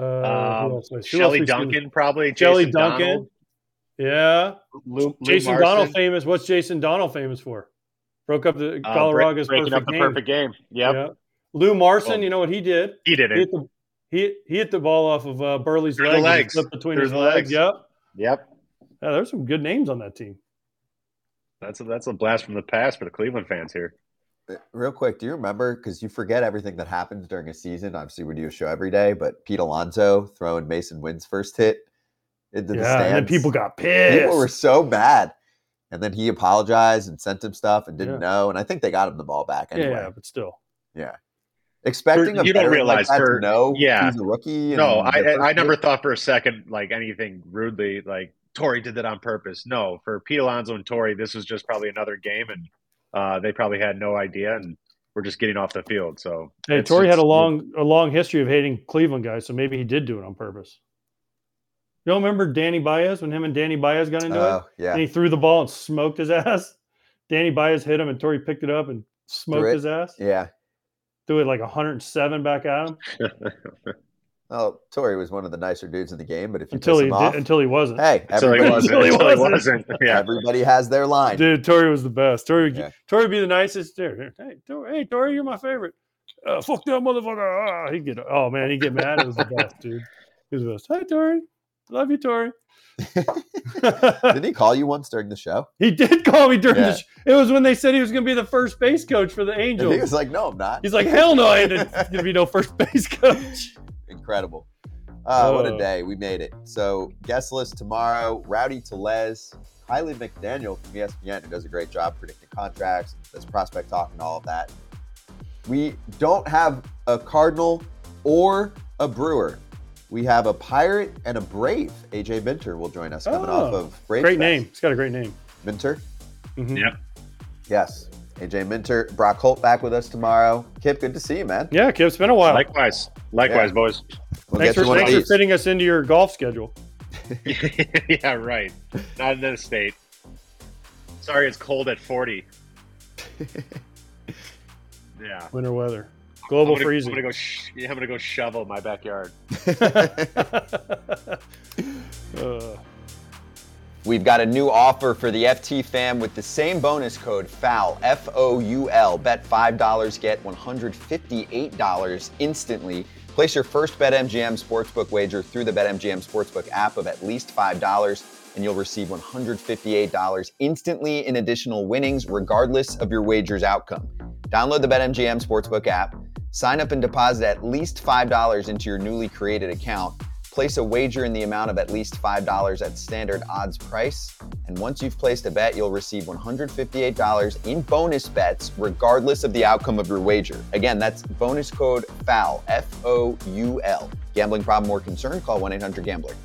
Speaker 2: Um,
Speaker 3: else? Who else
Speaker 2: Shelly? Duncan, probably.
Speaker 3: Shelly Duncan.
Speaker 2: Donald,
Speaker 3: Yeah.
Speaker 2: Lou,
Speaker 3: Jason. Donald famous. What's Jason Donald famous for? Broke up the
Speaker 2: Uh,
Speaker 3: Colorado's
Speaker 2: break- breaking
Speaker 3: perfect
Speaker 2: up the
Speaker 3: game.
Speaker 2: perfect game. Yep,
Speaker 3: Yeah. Lou Marson,
Speaker 2: Well,
Speaker 3: you know what he did?
Speaker 2: he did
Speaker 3: He hit
Speaker 2: it.
Speaker 3: the he, he hit the ball off of uh,
Speaker 2: Buehrle's
Speaker 3: leg.
Speaker 2: legs.
Speaker 3: slipped between
Speaker 2: Through
Speaker 3: his legs.
Speaker 2: legs.
Speaker 3: Yep.
Speaker 2: Yep,
Speaker 3: Yeah, there's some good names on that team.
Speaker 2: that's a, that's a blast from the past for the Cleveland fans here.
Speaker 1: Uh, real quick, do you remember? Because you forget everything that happens during a season. Obviously, we do a show every day, but Pete Alonso throwing Masyn Winn's first hit into the
Speaker 3: yeah,
Speaker 1: stands.
Speaker 3: and then people got pissed.
Speaker 1: People were so mad. And then he apologized and sent him stuff and didn't
Speaker 3: Yeah.
Speaker 1: know. And I think they got him the ball back anyway.
Speaker 3: yeah, but still. Yeah.
Speaker 1: Expecting
Speaker 2: For-
Speaker 1: a
Speaker 2: you don't
Speaker 1: veteran like
Speaker 2: realize
Speaker 1: that
Speaker 2: for-
Speaker 1: to know
Speaker 2: yeah.
Speaker 1: he's a rookie. and
Speaker 2: No,
Speaker 1: their
Speaker 2: I I never thought for a second like anything rudely like Torii did that on purpose. No, for Pete Alonso and Torii, this was just probably another game, and uh, they probably had no idea, and we're just getting off the field. So
Speaker 3: Hey,
Speaker 2: it's-
Speaker 3: Torii had a long a long history of hating Cleveland guys, so maybe he did do it on purpose. You don't remember Danny Baez when him and Danny Baez got into it?
Speaker 1: Oh, yeah.
Speaker 3: And he threw the ball and smoked his ass. Danny Baez hit him and Torii picked it up and smoked his ass.
Speaker 1: Yeah.
Speaker 3: Threw it like 107 back at him
Speaker 1: Oh, Torii was one of the nicer dudes in the game, but if you
Speaker 3: until
Speaker 1: piss
Speaker 3: he
Speaker 1: him
Speaker 3: did, until he wasn't.
Speaker 1: hey,
Speaker 2: until he wasn't.
Speaker 3: Until he wasn't.
Speaker 2: wasn't. Yeah.
Speaker 1: everybody has their line.
Speaker 3: Dude, Torii was the best. Torii, would,
Speaker 1: Yeah.
Speaker 3: Torii would be the nicest. Dude, hey, Torii, hey, Torii, you're my favorite. Uh, fuck that motherfucker. Ah, he'd get, oh man, he'd get mad. It was the best, dude. He was the best. Hey, Torii, love you, Torii.
Speaker 1: Did he call you once during the show?
Speaker 3: he did call me during
Speaker 1: Yeah.
Speaker 3: the. Sh- it was when they said he was going to be the first base coach for the
Speaker 1: And
Speaker 3: Angels.
Speaker 1: he was like, "No, I'm not."
Speaker 3: He's like, hell no, I ain't going to be no first base coach.
Speaker 1: Incredible. Uh, what a day. We made it. So, guest list tomorrow Rowdy Tellez, Kiley McDaniel from ESPN, who does a great job predicting contracts, does prospect talk, and all of that. We don't have a Cardinal or a Brewer. We have a Pirate and a Brave. AJ Minter will join us coming off
Speaker 3: Oh,
Speaker 1: of Brave.
Speaker 3: Great
Speaker 1: Fest.
Speaker 3: name. He's got a great name.
Speaker 1: Minter?
Speaker 3: Mhm.
Speaker 2: Yep.
Speaker 1: Yes. AJ Minter. Brock Holt back with us tomorrow. Kip, good to see you, man.
Speaker 3: Yeah, Kip, it's been a while.
Speaker 2: Likewise, likewise,
Speaker 1: Yeah.
Speaker 2: boys.
Speaker 1: We'll
Speaker 3: thanks for,
Speaker 1: you one of
Speaker 3: thanks for fitting us into your golf schedule.
Speaker 2: yeah, right. Not in this state. Sorry, it's cold at 40. Yeah.
Speaker 3: Winter weather. Global
Speaker 2: I'm gonna,
Speaker 3: freezing.
Speaker 2: I'm gonna go. Sh- yeah, I'm gonna go shovel my backyard.
Speaker 3: Uh,
Speaker 1: We've got a new offer for the FT fam with the same bonus code FOUL, F O U L. Bet $5, get $158 instantly. Place your first BetMGM Sportsbook wager through the BetMGM Sportsbook app of at least $5, and you'll receive $158 instantly in additional winnings, regardless of your wager's outcome. Download the BetMGM Sportsbook app, sign up and deposit at least $5 into your newly created account. Place a wager in the amount of at least $5 at standard odds price. And once you've placed a bet, you'll receive $158 in bonus bets, regardless of the outcome of your wager. Again, that's bonus code FOUL, F O U L. Gambling problem or concern? Call 1 800 Gambler.